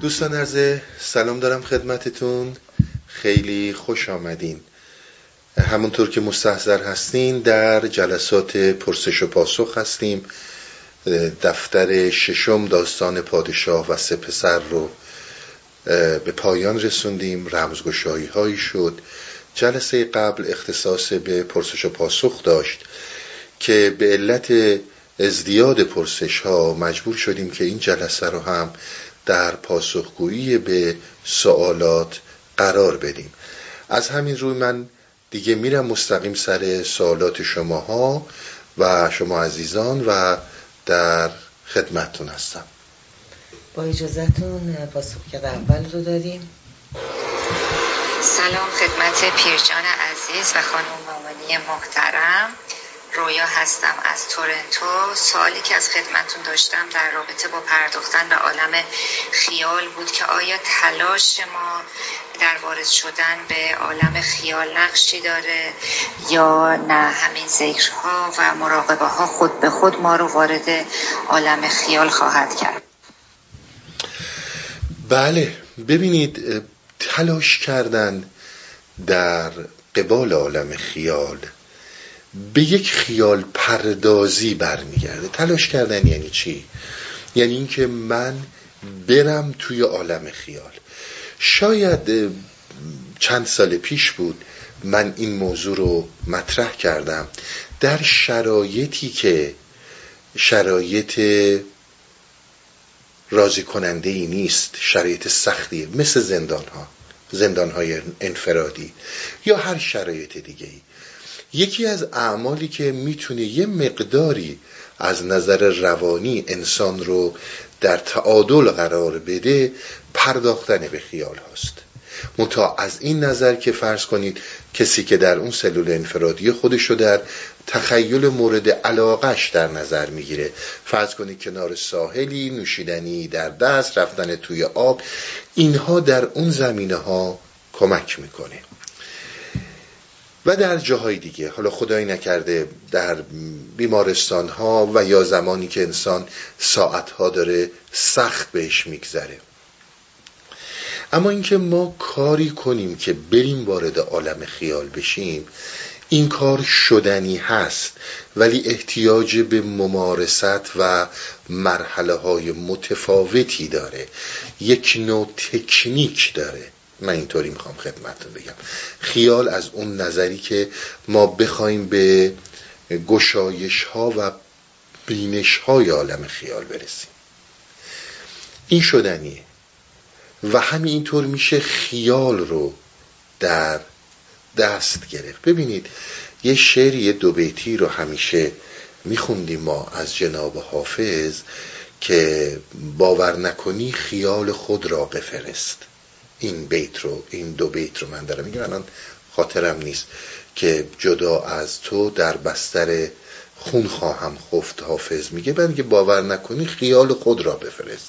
دوستان عرض سلام دارم خدمتتون. خیلی خوش آمدین. همونطور که مستحضر هستین در جلسات پرسش و پاسخ هستیم. دفتر ششم داستان پادشاه و سه پسر رو به پایان رسوندیم. رمزگشایی هایی شد. جلسه قبل اختصاص به پرسش و پاسخ داشت که به علت ازدیاد پرسش ها مجبور شدیم که این جلسه رو هم در پاسخگویی به سوالات قرار بدیم. از همین روی من دیگه میرم مستقیم سر سوالات شماها و شما عزیزان و در خدمتتون هستم. با اجازتون پاسخ که اول رو داریم سلام خدمت پیرجان عزیز و خانم مامانی محترم. رویا هستم از تورنتو. سوالی که از خدمتون داشتم در رابطه با پرداختن به عالم خیال بود که آیا تلاش ما در وارد شدن به عالم خیال نقشی داره یا نه؟ همین ذکرها و مراقبه ها خود به خود ما رو وارد عالم خیال خواهد کرد. بله ببینید تلاش کردن در قبال عالم خیال به یک خیال پردازی برمیگرده. تلاش کردن یعنی چی؟ یعنی اینکه من برم توی عالم خیال. شاید چند سال پیش بود من این موضوع رو مطرح کردم. در شرایطی که شرایط راضی کننده ای نیست شرایط سختیه مثل زندان ها زندان های انفرادی یا هر شرایط دیگه ای یکی از اعمالی که می‌تونه یه مقداری از نظر روانی انسان رو در تعادل قرار بده پرداختن به خیال هاست. متا از این نظر که فرض کنید کسی که در اون سلول انفرادی خودش رو در تخیل مورد علاقش در نظر می‌گیره. فرض کنید کنار ساحلی نوشیدنی در دست رفتن توی آب اینها در اون زمینه ها کمک می‌کنه. و در جاهای دیگه. حالا خدایی نکرده در بیمارستان ها و یا زمانی که انسان ساعت ها داره سخت بهش میگذره. اما اینکه ما کاری کنیم که بریم وارد عالم خیال بشیم این کار شدنی هست ولی احتیاج به ممارست و مرحله های متفاوتی داره. یک نوع تکنیک داره. من اینطوری می‌خوام خدمتتون بگم. خیال از اون نظری که ما بخوایم به گشایش ها و بینش های عالم خیال برسیم. این شدنیه. و همین اینطور میشه خیال رو در دست گرفت. ببینید یه شعر یه دو بیتی رو همیشه میخوندیم ما از جناب حافظ که باور نکنی خیال خود را بفرست. این بیت رو این دو بیت رو من دارم. میگم الان خاطرم نیست که جدا از تو در بستر خون خواهم خفت حافظ. میگه بعد که باور نکنی خیال خود را بفرست.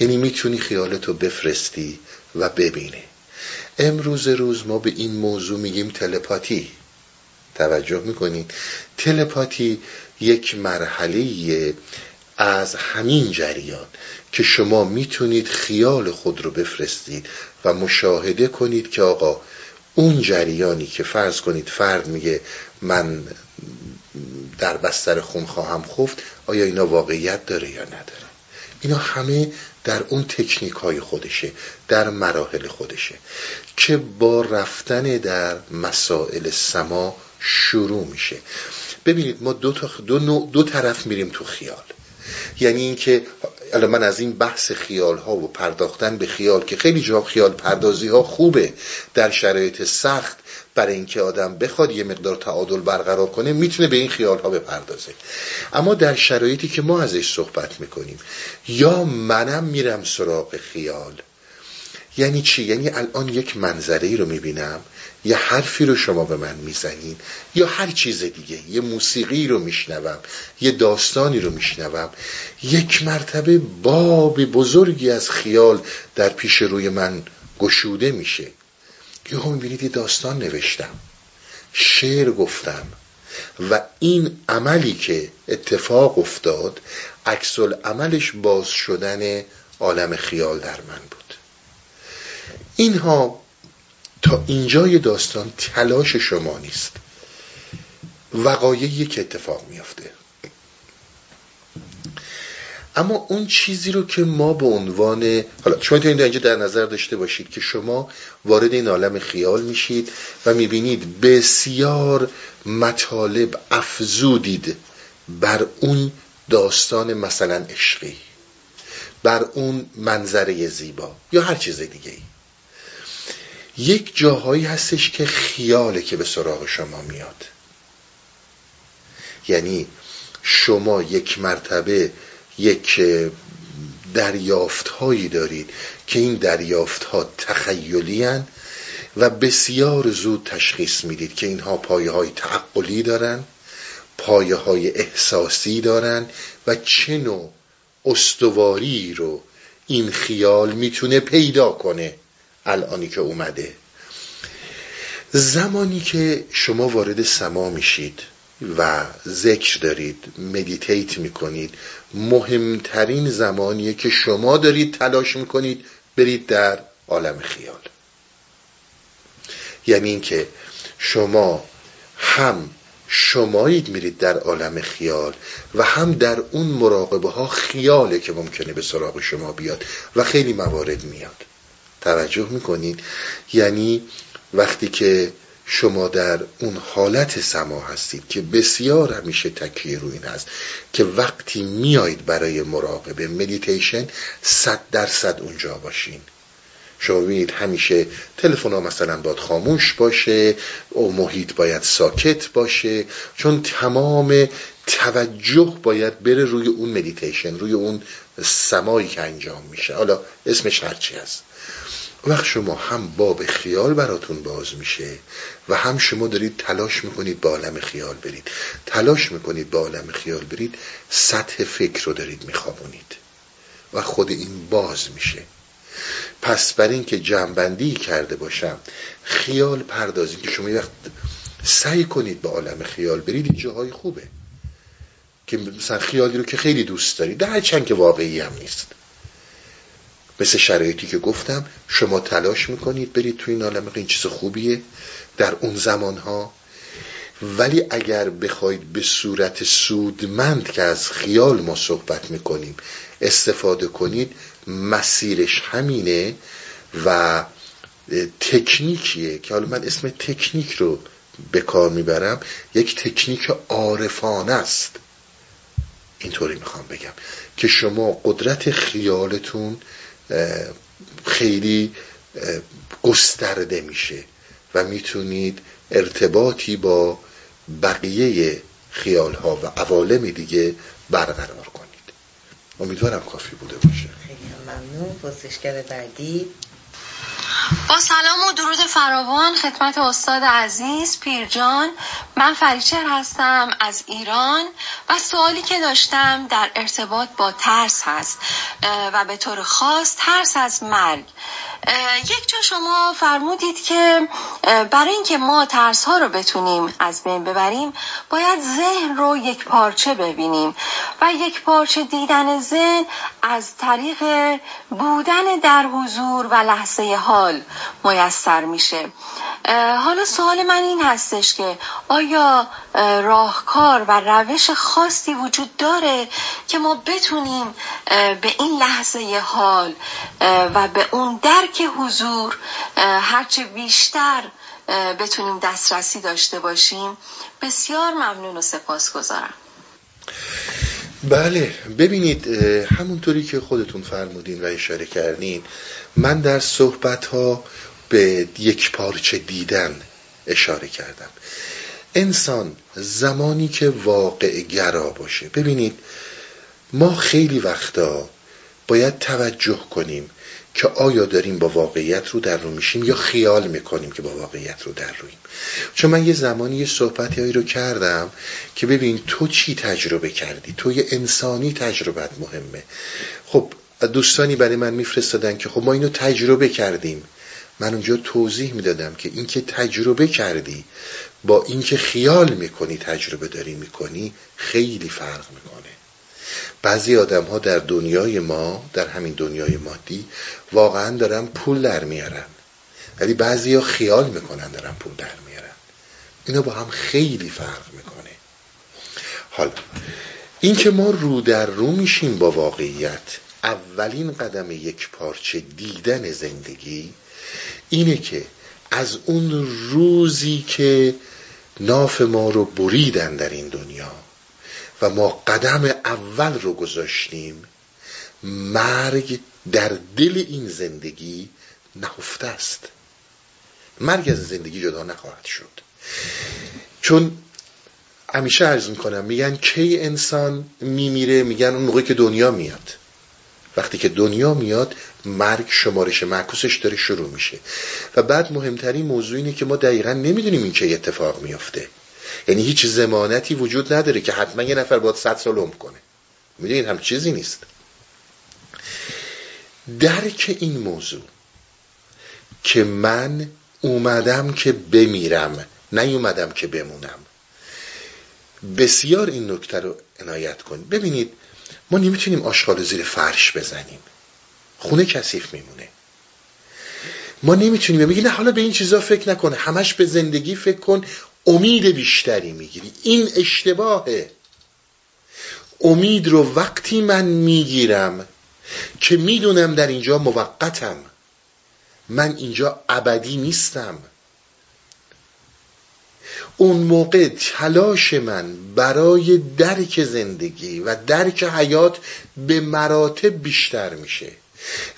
یعنی می‌تونی خیالتو بفرستی و ببینه امروز روز ما به این موضوع میگیم تلپاتی. توجه می‌کنین تلپاتی یک مرحله از همین جریان که شما می‌تونید خیال خود رو بفرستید و مشاهده کنید که آقا اون جریانی که فرض کنید فرد میگه من در بستر خون خواهم خفت آیا اینا واقعیت داره یا نداره؟ اینا همه در اون تکنیک های خودشه در مراحل خودشه که با رفتن در مسائل سما شروع میشه. ببینید ما دو, دو, دو طرف میریم تو خیال. یعنی اینکه الان من از این بحث خیال ها و پرداختن به خیال که خیلی جا خیال پردازی ها خوبه در شرایط سخت برای اینکه آدم بخواد یه مقدار تعادل برقرار کنه می‌تونه به این خیال ها بپردازه اما در شرایطی که ما ازش صحبت می‌کنیم یا منم میرم سراغ خیال یعنی چی؟ یعنی الان یک منظره رو می‌بینم یه حرفی رو شما به من می‌زنین یا هر چیز دیگه. یه موسیقی رو میشنوم یه داستانی رو میشنوم. یک مرتبه باب بزرگی از خیال در پیش روی من گشوده میشه. یهو می‌بینید یه داستان نوشتم. شعر گفتم و این عملی که اتفاق افتاد عکس عملش باز شدن عالم خیال در من بود. اینها تا اینجای داستان تلاش شما نیست. وقایعی که اتفاق میافته. اما اون چیزی رو که ما به عنوان حالا شما تا اینجا در نظر داشته باشید که شما وارد این عالم خیال میشید و می‌بینید بسیار مطالب افزودید بر اون داستان مثلا عشقی بر اون منظره زیبا یا هر چیز دیگه ای یک جاهایی هستش که خیاله که به سراغ شما میاد. یعنی شما یک مرتبه یک دریافت هایی دارید که این دریافت ها تخیلی و بسیار زود تشخیص می‌دید که اینها پایه های تعقلی دارن پایه های احساسی دارن و چه نوع استواری رو این خیال می‌تونه پیدا کنه. الانی که اومده. زمانی که شما وارد سما میشید و ذکر دارید مدیتیت می‌کنید مهمترین زمانیه که شما دارید تلاش می‌کنید برید در عالم خیال. یعنی اینکه شما هم شمایید میرید در عالم خیال و هم در اون مراقبه ها خیاله که ممکنه به سراغ شما بیاد و خیلی موارد میاد. توجه می‌کنید. یعنی وقتی که شما در اون حالت سما هستید که بسیار همیشه تکیه روی این هست که وقتی میایید برای مراقبه مدیتیشن صد درصد اونجا باشین. شما ببینید همیشه تلفن ها مثلا باید خاموش باشه او محیط باید ساکت باشه چون تمام توجه باید بره روی اون مدیتیشن روی اون سمایی که انجام میشه. حالا اسمش هرچی هست. وقت شما هم باب خیال براتون باز میشه و هم شما دارید تلاش می‌کنید با عالم خیال برید. تلاش می‌کنید با عالم خیال برید سطح فکر رو دارید میخوابونید و خود این باز میشه. پس بر این که جنبندی کرده باشم خیال پردازی که شما وقت سعی کنید به عالم خیال برید این جاهای خوبه. که مثلا خیالی رو که خیلی دوست دارید در چند که واقعی هم نیست. مثل شرایطی که گفتم شما تلاش می‌کنید برید توی این عالم این چیز خوبیه در اون زمان ها ولی اگر بخواید به صورت سودمند که از خیال ما صحبت می‌کنیم استفاده کنید مسیرش همینه و تکنیکیه که حالا من اسم تکنیک رو به کار می‌برم یک تکنیک عارفانه است. اینطوری می‌خوام بگم که شما قدرت خیالتون خیلی گسترده میشه و می‌تونید ارتباطی با بقیه خیال ها و عوالم دیگه برقرار کنید. امیدوارم کافی بوده باشه. خیلی ممنون. پرسشگر بعدی. با سلام و درود فراوان خدمت استاد عزیز پیرجان. من فریچر هستم از ایران و سوالی که داشتم در ارتباط با ترس هست و به طور خاص ترس از مرگ. یک جا شما فرمودید که برای اینکه ما ترس ها رو بتونیم از بین ببریم باید ذهن رو یک پارچه ببینیم و یک پارچه دیدن ذهن از طریق بودن در حضور و لحظه حال میسر میشه. حالا سوال من این هستش که آیا راهکار و روش خاصی وجود داره که ما بتونیم به این لحظه حال و به اون درک حضور هرچه بیشتر بتونیم دسترسی داشته باشیم؟ بسیار ممنون و سپاس گذارم بله ببینید همونطوری که خودتون فرمودین و اشاره کردین من در صحبت ها به یک پارچه دیدن اشاره کردم. انسان زمانی که واقع گرا باشه ببینید ما خیلی وقتا باید توجه کنیم که آیا داریم با واقعیت رو در رو میشیم یا خیال می‌کنیم که با واقعیت رو در رویم. چون من یه زمانی یه صحبتی رو کردم که ببین تو چی تجربه کردی؟ تو یه انسانی تجربت مهمه. خب دوستانی برای من میفرستادن که خب ما اینو تجربه کردیم. من اونجا توضیح می‌دادم که اینکه تجربه کردی با اینکه خیال می‌کنی تجربه داری می‌کنی خیلی فرق می‌کنه. بعضی آدم ها در دنیای ما در همین دنیای مادی واقعا دارن پول در میارن. ولی بعضی ها خیال می‌کنن دارن پول در میارن. اینا با هم خیلی فرق می‌کنه. حالا اینکه ما رو در رو میشیم با واقعیت اولین قدم یک پارچه دیدن زندگی اینه که از اون روزی که ناف ما رو بریدن در این دنیا و ما قدم اول رو گذاشتیم مرگ در دل این زندگی نهفته است. مرگ از زندگی جدا نخواهد شد. چون همیشه عرض می‌کنم میگن کی انسان میمیره میگن اون موقع که دنیا میاد. وقتی که دنیا میاد مرگ شمارش معکوسش داره شروع میشه. و بعد مهمترین موضوع اینه که ما دقیقا نمی‌دونیم این چه اتفاق میافته. یعنی هیچ زمانتی وجود نداره که حتما یه نفر باید صد سال عمر کنه. می‌دونید هم چیزی نیست. درک این موضوع که من اومدم که بمیرم نیومدم که بمونم. بسیار این نکته رو عنایت کنید. ببینید ما نمی‌تونیم آشغال زیر فرش بزنیم. خونه کثیف میمونه. ما نمی‌تونیم بگیم نه حالا به این چیزا فکر نکن همش به زندگی فکر کن امید بیشتری می‌گیری. این اشتباهه. امید رو وقتی من می‌گیرم که می‌دونم در اینجا موقتم. من اینجا ابدی نیستم. اون موقع تلاش من برای درک زندگی و درک حیات به مراتب بیشتر میشه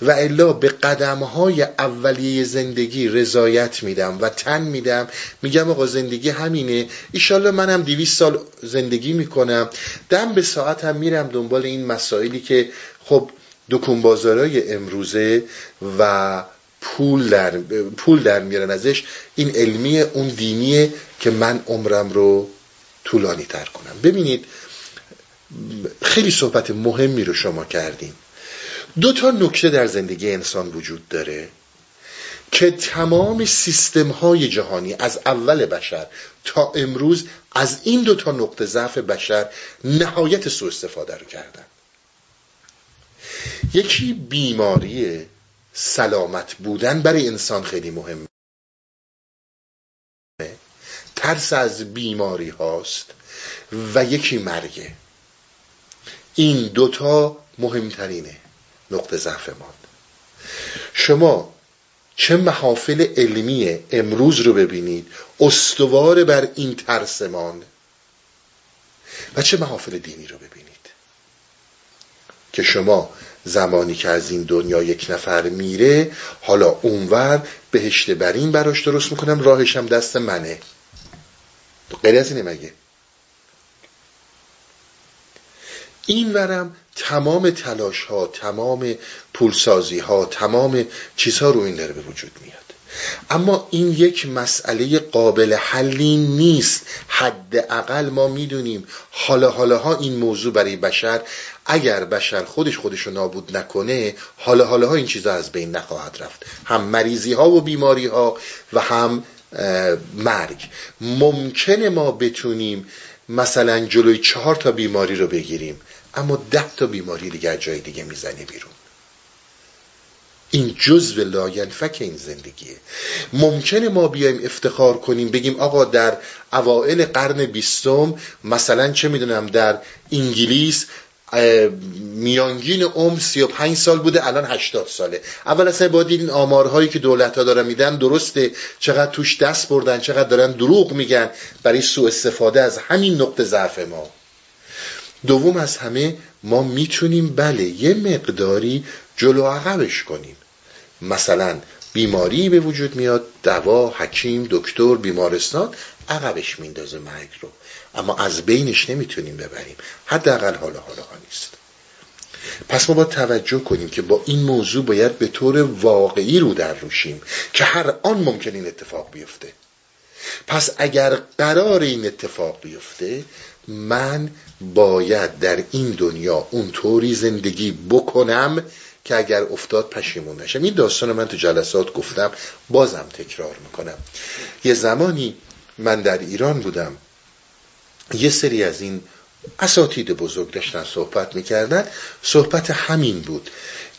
و الا به قدم های اولیه زندگی رضایت میدم و تن میدم. میگم آقا زندگی همینه. ایشالله منم دیویست سال زندگی می‌کنم. دم به ساعت هم میرم دنبال این مسائلی که خب دکون بازارای امروزه و پول در, پول در میارن ازش. این علمی اون دینیه که من عمرم رو طولانی تر کنم. ببینید خیلی صحبت مهمی رو شما کردیم. دو تا نکته در زندگی انسان وجود داره که تمام سیستم های جهانی از اول بشر تا امروز از این دو تا نقطه ضعف بشر نهایت سوء استفاده رو کردن. یکی بیماری سلامت بودن برای انسان خیلی مهمه. ترس از بیماری هاست و یکی مرگه. این دوتا مهمترینه. نقطه ضعف ما. شما چه محافل علمی امروز رو ببینید استوار بر این ترسمان و چه محافل دینی رو ببینید. که شما زمانی که از این دنیا یک نفر میره حالا اونور بهشت برین براش درست می‌کنم راهشم دست منه. غیر از اینه مگه؟ این ورم تمام تلاش ها تمام پولسازی ها تمام چیزها رو این داره به وجود میاد. اما این یک مسئله قابل حلی نیست. حداقل ما می‌دونیم حالا حالا ها این موضوع برای بشر اگر بشر خودش خودش رو نابود نکنه حالا حالا ها این چیزها از بین نخواهد رفت. هم مریضی ها و بیماری ها و هم مرگ. ممکنه ما بتونیم مثلا جلوی چهار تا بیماری رو بگیریم اما ده تا بیماری دیگه جای دیگه می‌زنه بیرون. این جزو لاینفک این زندگیه. ممکنه ما بیایم افتخار کنیم بگیم آقا در اوائل قرن بیستم مثلا چه می‌دونم در انگلیس میانگین عمر 35 سال بوده الان 80 ساله. اول اصلا باید این آمارهایی که دولت ها دارن میدن درسته چقدر توش دست بردن چقدر دارن دروغ میگن برای سوء استفاده از همین نقطه ضعف ما. دوم از همه ما می‌تونیم بله یه مقداری جلو عقبش کنیم. مثلا بیماری به وجود میاد دوا حکیم دکتر بیمارستان عقبش میندازه مرگ رو. اما از بینش نمی‌تونیم ببریم. حداقل حالا حالا ها نیست. پس ما با توجه کنیم که با این موضوع باید به طور واقعی رو در روشیم که هر آن ممکن این اتفاق بیفته. پس اگر قرار این اتفاق بیفته من باید در این دنیا اونطوری زندگی بکنم که اگر افتاد پشیمون نشم این داستان من تو جلسات گفتم بازم تکرار می‌کنم. یه زمانی من در ایران بودم. یه سری از این اساتید بزرگ داشتن صحبت می‌کردن. صحبت همین بود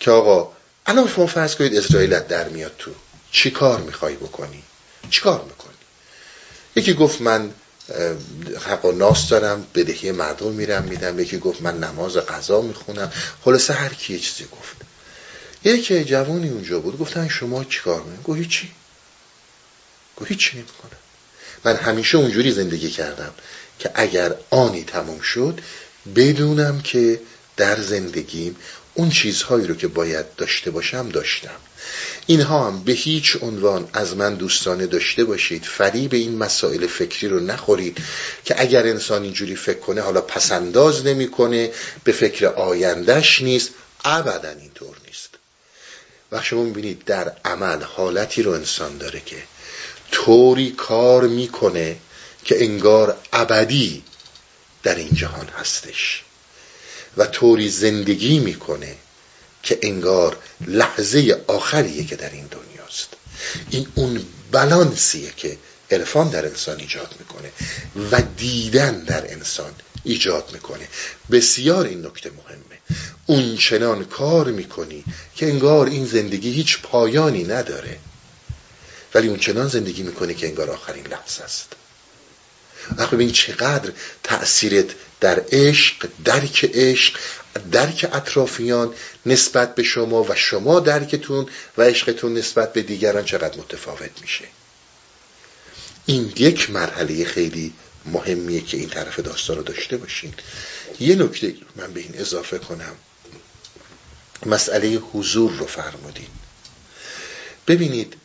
که آقا الان شما فرض کنید اسرائیل در میاد تو. چی کار می‌خوای بکنی؟ چی کار می‌کنی؟ یکی گفت من حق و ناس دارم بدهی مردم میرم میدم. یکی گفت من نماز قضا می‌خونم. خلاصه هر کی چیزی گفت یکی جوانی اونجا بود گفتن شما چیکار می‌کنید گفت هیچی. گفت هیچی نمی‌کنم. من همیشه اونجوری زندگی کردم که اگر آنی تموم شد بدونم که در زندگیم اون چیزهایی رو که باید داشته باشم داشتم. اینها هم به هیچ عنوان از من دوستانه داشته باشید. فریب این مسائل فکری رو نخورید که اگر انسان اینجوری فکر کنه حالا پسنداز نمی‌کنه به فکر آیندهش نیست. ابدا اینطور نیست. و شما می‌بینید در عمل حالتی رو انسان داره که طوری کار می‌کنه که انگار ابدی در این جهان هستش. و طوری زندگی می‌کنه که انگار لحظه آخریه که در این دنیاست. این اون بلانسیه که عرفان در انسان ایجاد می‌کنه و دیدن در انسان ایجاد می‌کنه. بسیار این نکته مهمه. اون چنان کار می‌کنی که انگار این زندگی هیچ پایانی نداره. ولی اون چنان زندگی می‌کنه که انگار آخرین لحظه است. وقتی ببین چقدر تأثیرت در عشق درک عشق درک اطرافیان نسبت به شما و شما درکتون و عشقتون نسبت به دیگران چقدر متفاوت میشه. این یک مرحله خیلی مهمیه که این طرف داستان رو داشته باشین. یه نکته من به این اضافه کنم. مسئله حضور رو فرمودین. ببینید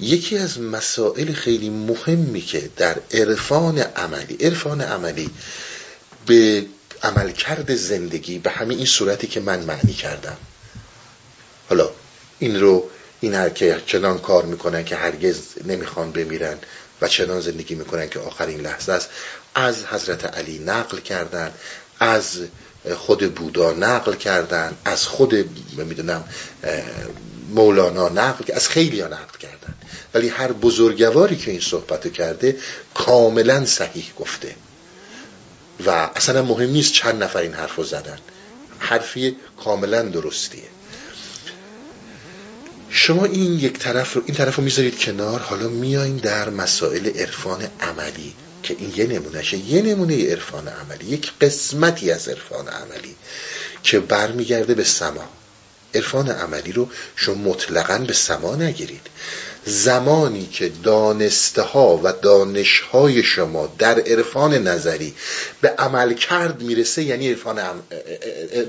یکی از مسائل خیلی مهمی که در عرفان عملی عرفان عملی به عملکرد زندگی به همین این صورتی که من معنی کردم. حالا این رو این هر که چنان کار می‌کنن که هرگز نمی‌خوان بمیرن و چنان زندگی می‌کنن که آخرین لحظه است. از حضرت علی نقل کردن از خود بودا نقل کردن از خود می‌دونم مولانا نقل از خیلی ها نقل کردن. ولی هر بزرگواری که این صحبت کرده کاملا صحیح گفته. و اصلا مهم نیست چند نفر این حرف رو زدن. حرفی کاملا درستیه. شما این یک طرف رو این طرف رو می‌ذارید کنار حالا میایین در مسائل عرفان عملی که این یه نمونهشه. یه نمونه عرفان عملی یک قسمتی از عرفان عملی که برمیگرده به سما. عرفان عملی رو شما مطلقا به سما نگیرید. زمانی که دانسته ها و دانش های شما در عرفان نظری به عمل کرد می‌رسه یعنی عرفان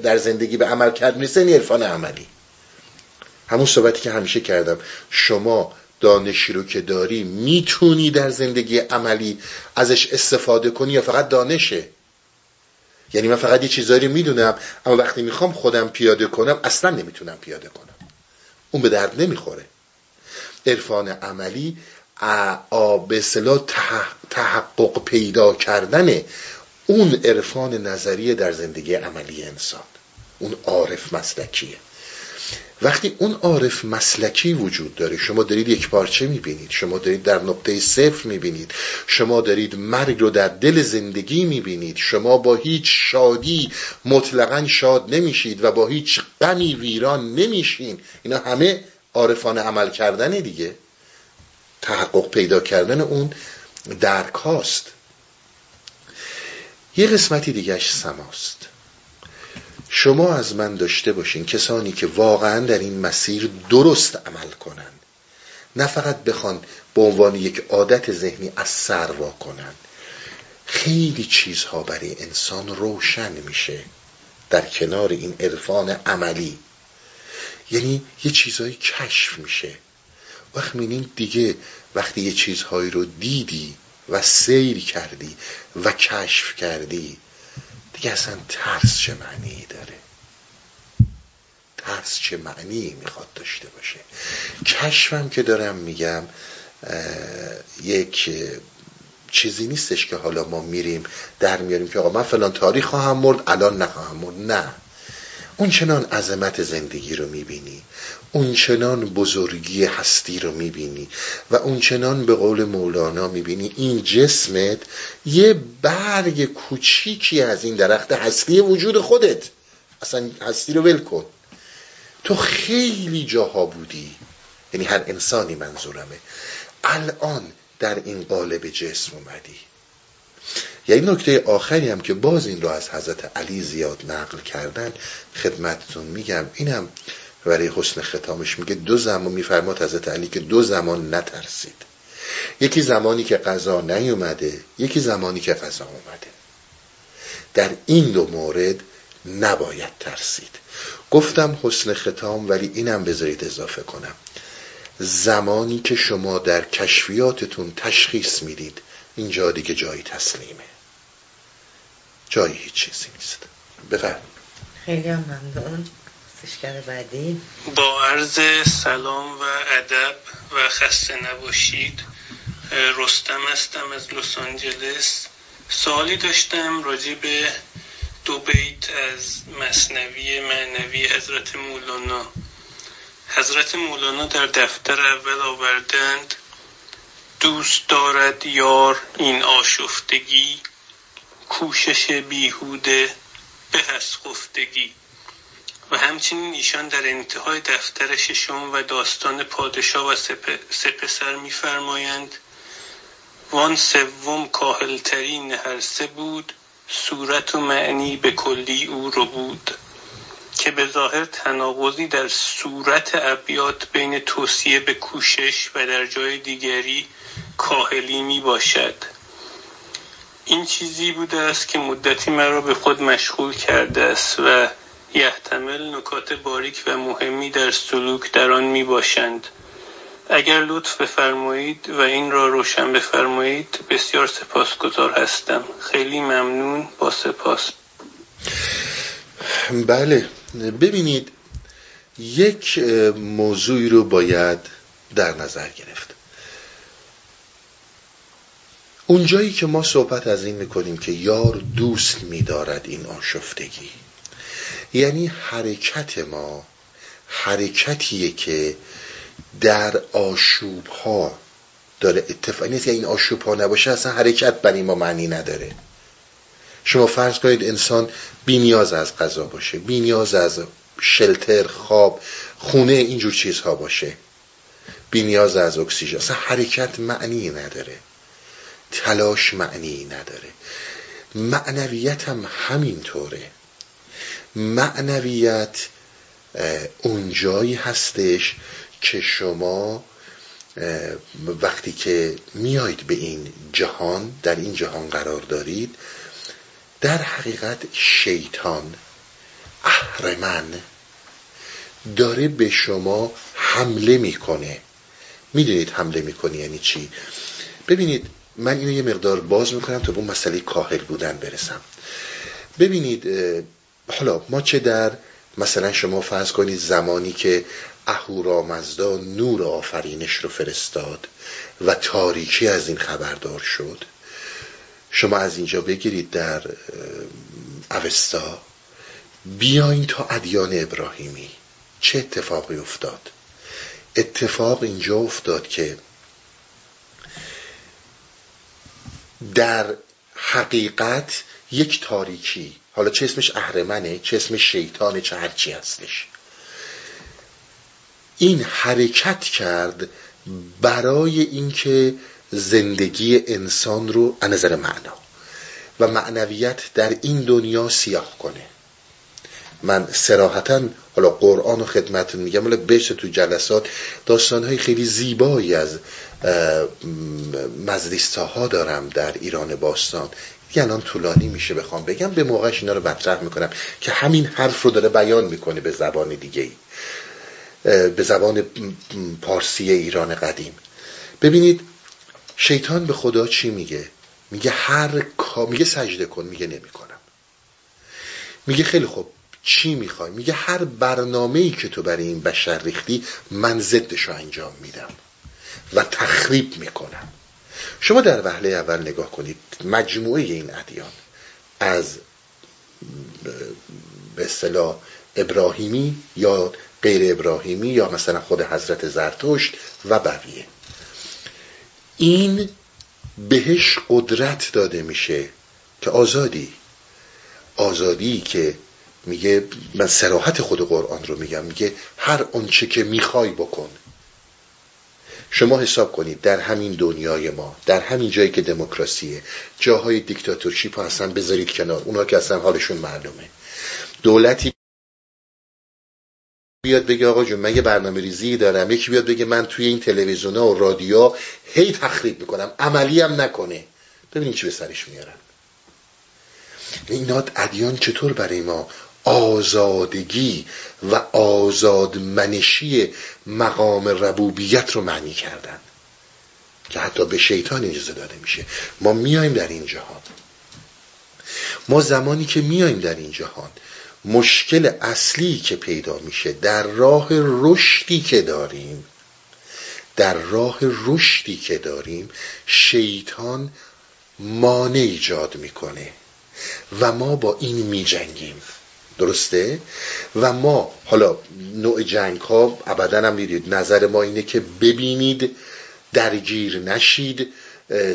در زندگی به عمل کرد می‌رسه یعنی عرفان عملی. همون صحبتی که همیشه کردم. شما دانشی رو که داری می‌تونی در زندگی عملی ازش استفاده کنی یا فقط دانشه؟ یعنی من فقط یه چیزایی می‌دونم اما وقتی می‌خوام خودم پیاده کنم اصلا نمی‌تونم پیاده کنم. اون به درد نمی‌خوره. عرفان عملی به اصطلاح تحقق پیدا کردن اون عرفان نظریه در زندگی عملی انسان. اون عارف مسلکیه. وقتی اون عارف مسلکی وجود داره شما دارید یک پارچه می‌بینید شما دارید در نقطه صفر می‌بینید شما دارید مرگ رو در دل زندگی می‌بینید شما با هیچ شادی مطلقا شاد نمیشید و با هیچ غمی ویران نمیشین. اینا همه عارفان عمل کردن دیگه. تحقق پیدا کردن اون درک هاست. یه قسمتی دیگهش سماست. شما از من داشته باشین کسانی که واقعا در این مسیر درست عمل کنن نه فقط بخوان به عنوان یک عادت ذهنی از سر وا کنن خیلی چیزها برای انسان روشن میشه در کنار این عرفان عملی. یعنی یه چیزهایی کشف میشه. وقت می‌بینیم دیگه وقتی یه چیزهایی رو دیدی و سیر کردی و کشف کردی دیگه اصلا ترس چه معنی داره؟ ترس چه معنی می‌خواد داشته باشه؟ کشفم که دارم میگم یک چیزی نیستش که حالا ما میریم در میاریم که آقا من فلان تاریخ خواهم مرد الان نخواهم مرد نه. اون چنان عظمت زندگی رو می‌بینی. اون چنان بزرگی هستی رو می‌بینی و اون چنان به قول مولانا می‌بینی این جسمت یه برگ کوچیکی از این درخت هستی وجود خودت. اصلا هستی رو ول کن. تو خیلی جاها بودی. یعنی هر انسانی منظورمه. الان در این قالب جسم اومدی. یعنی نکته آخری هم که باز این رو از حضرت علی زیاد نقل کردن خدمتتون میگم اینم برای حسن ختامش میگه دو زمان میفرماد حضرت علی که دو زمان نترسید. یکی زمانی که قضا نیومده یکی زمانی که قضا اومده. در این دو مورد نباید ترسید. گفتم حسن ختام ولی اینم بذارید اضافه کنم. زمانی که شما در کشفیاتتون تشخیص می‌دید اینجا دیگه جایی تسلیمه. جایی هیچ چیزی نیست. بفرم خیلی ممنون. سشکر بعدی. با عرض سلام و ادب و خسته نباشید رستم هستم از لس آنجلس. سوالی داشتم راجع به دو بیت از مصنوی معنوی حضرت مولانا. حضرت مولانا در دفتر اول آوردند دوست دارد یار این آشفتگی کوشش بیهوده به از خفتگی. و همچنین ایشان در انتهای دفتر ششم و داستان پادشاه و سپسر میفرمایند وان سوم کاهلترین هر سه بود صورت و معنی به کلی او رو بود که به ظاهر تناقضی در صورت ابیات بین توصیه به کوشش و در جای دیگری کاهلی می باشد این چیزی بوده است که مدتی مرا به خود مشغول کرده است و یحتمل نکات باریک و مهمی در سلوک در آن می باشند اگر لطف بفرمایید و این را روشن بفرمایید بسیار سپاسگزار هستم. خیلی ممنون با سپاس. بله ببینید یک موضوعی رو باید در نظر گرفت. اونجایی که ما صحبت از این می‌کنیم که یار دوست میدارد این آشفتگی. یعنی حرکت ما حرکتیه که در آشوب ها داره اتفاق نیست این آشوب ها نباشه اصلا حرکت برای ما معنی نداره. شما فرض کنید انسان بی نیاز از غذا باشه بی نیاز از شلتر خواب خونه اینجور چیزها باشه. بی نیاز از اکسیژن. اصلا حرکت معنی نداره. تلاش معنی نداره. معنویت هم همینطوره. معنویت اونجایی هستش که شما وقتی که میایید به این جهان در این جهان قرار دارید در حقیقت شیطان اهرمن داره به شما حمله می‌کنه. می‌دونید حمله می‌کنه یعنی چی؟ ببینید من اینو یه مقدار باز می‌کنم تا به اون مسئله کاهل بودن برسم. ببینید حالا ما چه در مثلا شما فرض کنید زمانی که اهورامزدا نور آفرینش رو فرستاد و تاریکی از این خبردار شد شما از اینجا بگیرید در اوستا. بیاین تا ادیان ابراهیمی. چه اتفاقی افتاد؟ اتفاق اینجا افتاد که در حقیقت یک تاریکی حالا چه اسمش اهرمنه چه اسمش شیطانه چه هرچی هستش. این حرکت کرد برای اینکه زندگی انسان رو از نظر معنا و معنویت در این دنیا سیاه کنه. من سراحتا حالا قرآن و خدمتون میگم ولی بشه تو جلسات. داستانهای خیلی زیبایی از مزدیستاها دارم در ایران باستان. دیگه الان طولانی میشه بخوام بگم به موقعش اینا رو مطرح می‌کنم که همین حرف رو داره بیان می‌کنه به زبان دیگه ای به زبان پارسی ایران قدیم. ببینید شیطان به خدا چی میگه؟ میگه هر میگه سجده کن میگه نمی‌کنم. میگه خیلی خوب چی می‌خوای؟ میگه هر برنامه ای که تو برای این بشر ریختی من ضدش رو انجام میدم و تخریب می‌کنم. شما در وهله اول نگاه کنید مجموعه این ادیان از به اصطلاح ابراهیمی یا غیر ابراهیمی یا مثلا خود حضرت زرتشت و بقیه. این بهش قدرت داده میشه که آزادی. آزادی که میگه من سراحت خود قرآن رو میگم میگه هر آنچه که می‌خوای بکن. شما حساب کنید در همین دنیای ما در همین جایی که دموکراسیه جاهای دیکتاتورشیپ اصلا بذارید کنار اونا که اصلا حالشون معلومه. دولتی بیاد بگه آقا جون من یه برنامه ریزی دارم یکی بیاد بگه من توی این تلویزیون و رادیو هی تخریب می‌کنم عملی هم نکنه. ببینید چی به سرش میارن. اینا ادیان چطور برای ما آزادگی و آزادمنشی مقام ربوبیت رو معنی کردن. که حتی به شیطان اجازه داده میشه. ما میایم در این جهان. ما زمانی که میایم در این جهان مشکل اصلی که پیدا میشه در راه رشدی که داریم در راه رشدی که داریم شیطان مانع ایجاد می‌کنه. و ما با این میجنگیم. درسته؟ و ما حالا نوع جنگ ها ابدا هم می‌دید نظر ما اینه که ببینید درگیر نشید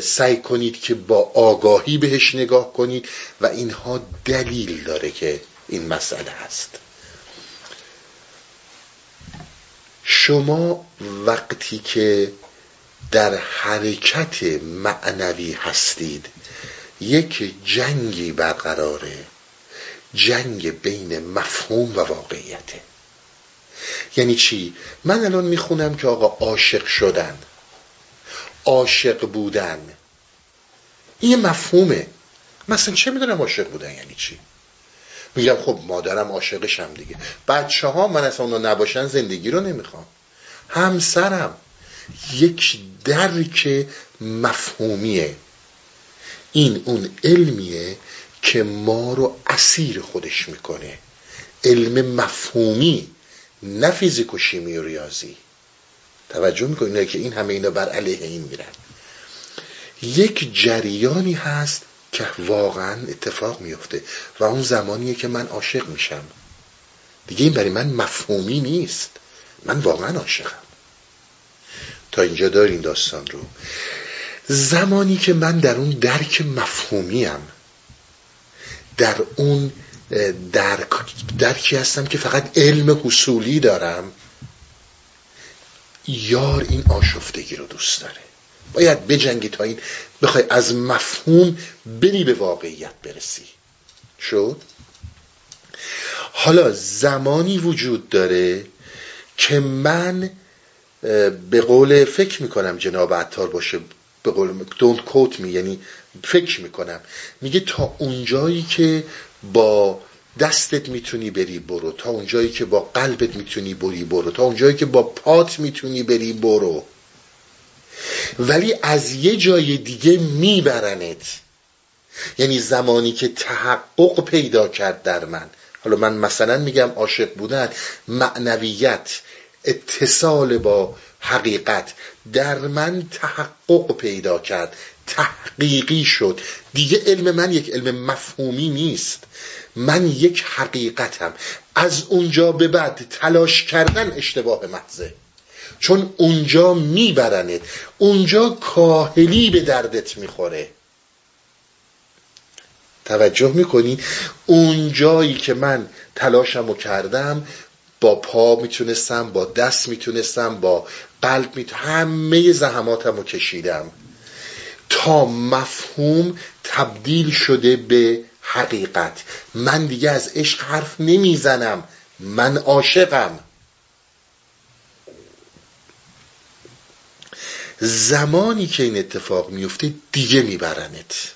سعی کنید که با آگاهی بهش نگاه کنید و اینها دلیل داره که این مسئله هست. شما وقتی که در حرکت معنوی هستید یک جنگی برقراره. جنگ بین مفهوم و واقعیته. یعنی چی؟ من الان می‌خونم که آقا عاشق شدن عاشق بودن. این مفهومه. مثلا چه می‌دونم عاشق بودن یعنی چی؟ میگم خب مادرم عاشقشم دیگه. بچه ها من اصلا اونا نباشن زندگی رو نمی‌خوام. همسرم یک درک مفهومیه. این اون علمیه که ما رو اسیر خودش می‌کنه. علم مفهومی نه فیزیک و شیمی و ریاضی. توجه می‌کنه که این همه اینا بر علیه این میرن. یک جریانی هست که واقعا اتفاق میفته و اون زمانیه که من عاشق میشم. دیگه این برای من مفهومی نیست. من واقعا عاشقم. تا اینجا دارین داستان رو. زمانی که من در اون درک مفهومیم در اون درک درکی هستم که فقط علم حصولی دارم؟ یار این آشفتگی رو دوست داره. باید بجنگی تا این بخوای از مفهوم بری به واقعیت برسی. شد؟ حالا زمانی وجود داره که من به قول فکر می‌کنم جناب عطار باشه به قول don't quote me یعنی فکر می‌کنم. میگه تا اونجایی که با دستت می‌تونی بری برو تا اونجایی که با قلبت می‌تونی بری برو تا اونجایی که با پات می‌تونی بری برو. ولی از یه جای دیگه میبرنت. یعنی زمانی که تحقق پیدا کرد در من. حالا من مثلا میگم عاشق بودن معنویت اتصال با حقیقت. در من تحقق پیدا کرد. تحقیقی شد. دیگه علم من یک علم مفهومی نیست. من یک حقیقتم. از اونجا به بعد تلاش کردن اشتباه محضه. چون اونجا میبرنت. اونجا کاهلی به دردت می‌خوره. توجه می‌کنی؟ اونجایی که من تلاشمو کردم با پا می‌تونستم با دست می‌تونستم با قلب می‌تونستم همه زحماتمو کشیدم. تا مفهوم تبدیل شده به حقیقت. من دیگه از عشق حرف نمی‌زنم. من عاشقم. زمانی که این اتفاق میفته دیگه میبرنت.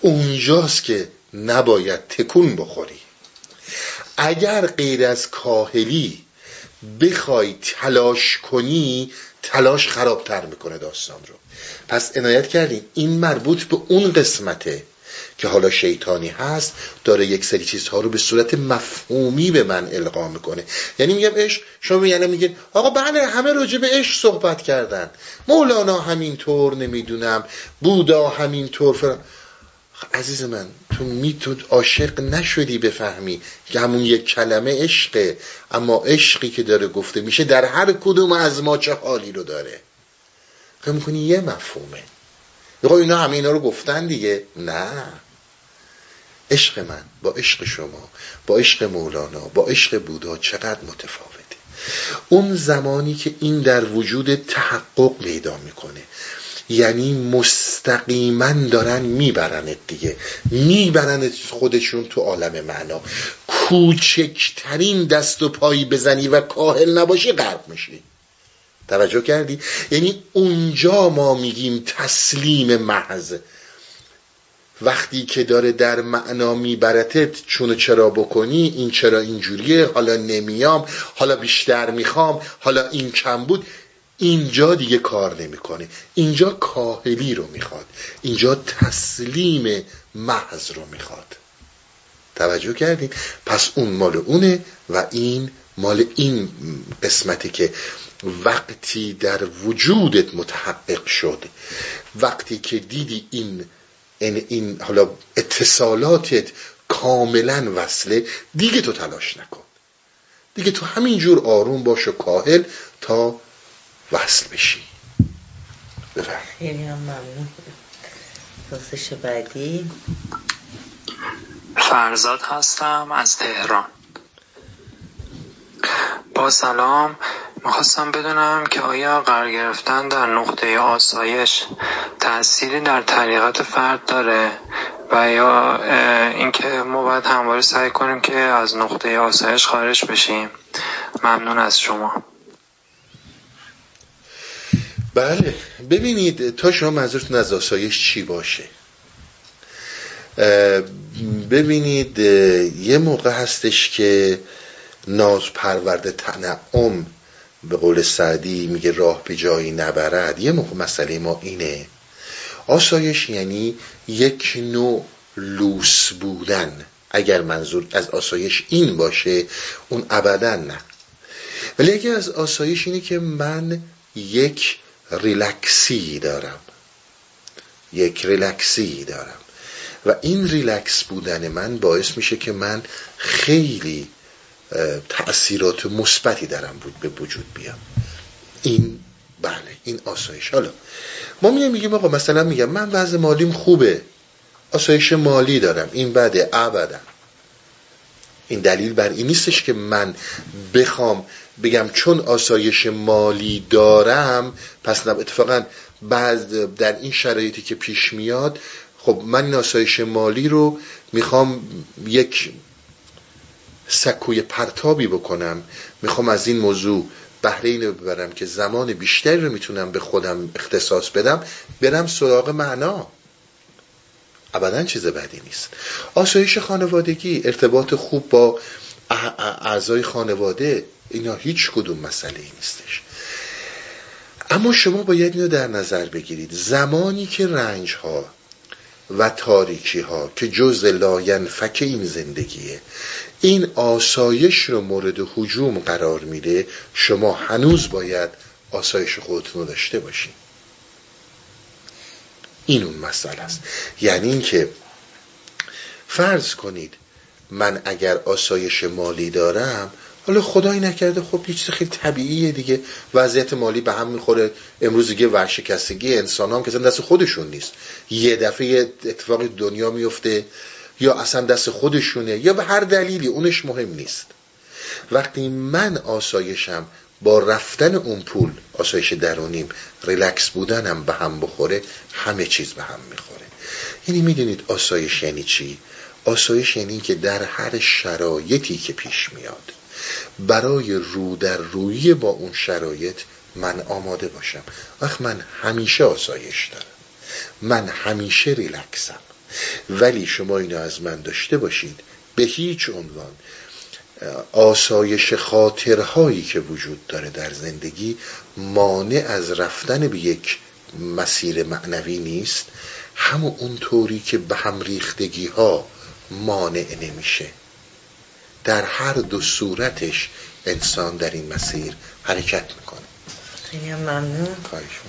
اونجاست که نباید تکون بخوری. اگر غیر از کاهلی بخوای تلاش کنی تلاش خرابتر می‌کنه داستان رو. پس عنایت کردیم این مربوط به اون قسمته که حالا شیطانی هست داره یک سری چیزها رو به صورت مفهومی به من القا می‌کنه. یعنی میگم عشق شما یعنی میگین آقا بله همه راجع به عشق صحبت کردن. مولانا همینطور نمی‌دونم بودا همینطور فرم عزیز من تو می تو عاشق نشدی بفهمی که همون یک کلمه عشقه. اما عشقی که داره گفته میشه در هر کدوم از ما چه حالی رو داره؟ فکر می‌کنی یه مفهومه. خب اینا همه اینا رو گفتن دیگه؟ نه. عشق من با عشق شما با عشق مولانا با عشق بودا چقدر متفاوته. اون زمانی که این در وجود تحقق پیدا می‌کنه. یعنی مستقیما دارن میبرنت دیگه. میبرنت خودشون تو عالم معنا. کوچکترین دست و پایی بزنی و کاهل نباشی غرق میشی. توجه کردی؟ یعنی اونجا ما میگیم تسلیم محض. وقتی که داره در معنا میبرتت چون چرا بکنی؟ این چرا اینجوریه؟ حالا نمیام. حالا بیشتر می‌خوام. حالا این کم بود. اینجا دیگه کار نمی‌کنه اینجا کاهلی رو می‌خواد. اینجا تسلیم محض رو می‌خواد. توجه کردین؟ پس اون مال اونه و این مال این قسمتی که وقتی در وجودت متحقق شد وقتی که دیدی این این, این حالا اتصالاتت کاملا وصله دیگه تو تلاش نکن. دیگه تو همینجور آروم باش و کاهل تا وصل بشی. بفرم خیلی هم ممنون. پرسش بعدی. فرزاد هستم از تهران. با سلام می‌خواستم بدونم که آیا قرار گرفتن در نقطه آسایش تأثیری در طریقت فرد داره و یا اینکه ما باید همواره سعی کنیم که از نقطه آسایش خارج بشیم. ممنون از شما. بله. ببینید تا شما منظورتون از آسایش چی باشه. ببینید یه موقع هستش که ناز پرورده تنعم به قول سعدی میگه راه به جایی نبرد. یه موقع مسئله ما اینه. آسایش یعنی یک نوع لوس بودن. اگر منظور از آسایش این باشه اون ابدا نه. ولی اگر از آسایش اینه که من یک ریلکسی دارم. یک ریلکسی دارم. و این ریلکس بودن من باعث میشه که من خیلی تأثیرات مثبتی دارم بود به وجود بیام. این بله این آسایش. حالا ما میگیم میگیم آقا مثلا میگم من وضع مالیم خوبه. آسایش مالی دارم. این بده ابدا. این دلیل بر این نیستش که من بخوام بگم چون آسایش مالی دارم پس اتفاقا بعد در این شرایطی که پیش میاد خب من این آسایش مالی رو می‌خوام یک سکوی پرتابی بکنم. می‌خوام از این موضوع بهره اینو ببرم که زمان بیشتری رو می‌تونم به خودم اختصاص بدم برم سراغ معنا. ابدا چیز بدی نیست. آسایش خانوادگی ارتباط خوب با اعضای خانواده اینا هیچ کدوم مسئله ای نیستش. اما شما باید اینو در نظر بگیرید. زمانی که رنج ها و تاریکی ها که جز لاینفک این زندگیه این آسایش رو مورد حجوم قرار میده شما هنوز باید آسایش خودتون رو داشته باشین. این اون مسئله است. یعنی اینکه فرض کنید من اگر آسایش مالی دارم حالا خدایی نکرده خب یه چیز خیلی طبیعیه دیگه. وضعیت مالی به هم می‌خوره. امروز دیگه ورشکستگی انسان هم که دست خودشون نیست. یه دفعه اتفاق دنیا میفته یا اصلا دست خودشونه یا به هر دلیلی اونش مهم نیست. وقتی من آسایشم با رفتن اون پول آسایش درونیم ریلکس بودنم به هم بخوره همه چیز به هم می‌خوره. یعنی می‌دونید آسایش یعنی چی؟ آسایش یعنی که در هر شرایطی که پیش میاد. برای رو در روی با اون شرایط من آماده باشم. وقت من همیشه آسایش دارم. من همیشه ریلکسم. ولی شما اینو از من داشته باشید به هیچ عنوان. آسایش خاطرهایی که وجود داره در زندگی مانع از رفتن به یک مسیر معنوی نیست. همون اونطوری که به هم ریختگی ها مانع نمیشه. در هر دو صورتش انسان در این مسیر حرکت می‌کنه. خیلی ممنون. خواهش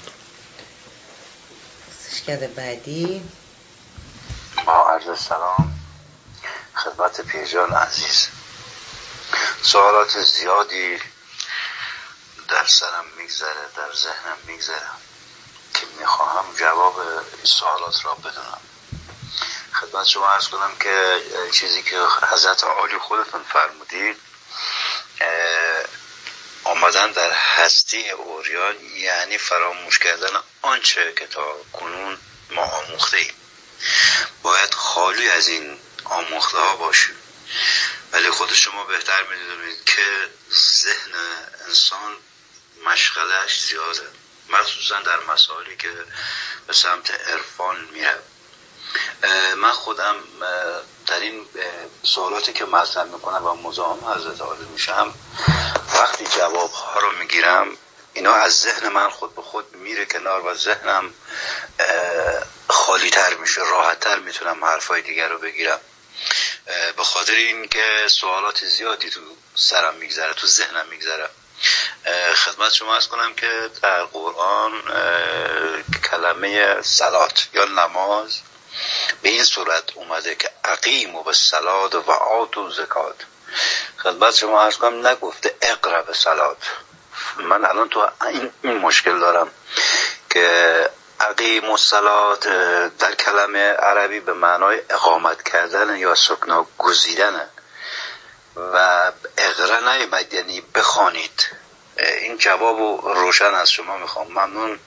بعدی. با عرض سلام خدمت پیرجان عزیز. سوالات زیادی در سرم میگذره در ذهنم میگذره که می‌خواهم جواب این سوالات را بدونم. خدمت شما ارز کنم که چیزی که حضرت عالی خودتون فرمودید آمدن در هستی اوریان یعنی فراموش کردن آنچه که تا کنون ما آموخته ایم. باید خالی از این آموخته ها باشیم. ولی خود شما بهتر می‌دونید که ذهن انسان مشغلش زیاده. مخصوصا در مسائلی که به سمت عرفان میره من خودم در این سوالاتی که مطرح می‌کنم و مزاحم حضرت عالی میشم وقتی جواب ها رو می‌گیرم اینا از ذهن من خود به خود میره کنار و ذهنم خالی تر میشه راحت تر می‌تونم حرفای دیگر رو بگیرم. به خاطر اینکه سوالات زیادی تو سرم میگذره تو ذهنم میگذره. خدمت شما از کنم که در قرآن کلمه سلات یا نماز به این صورت اومده که عقیم و به سلات و آت و زکات. خدمت شما از کنم نگفته اقرب سلات من الان تو این مشکل دارم که عقیم و سلات در کلمه عربی به معنای اقامت کردن یا سکنا گزیدن. و اقره نیمد یعنی بخوانید. این جواب روشن از شما می‌خوام. ممنون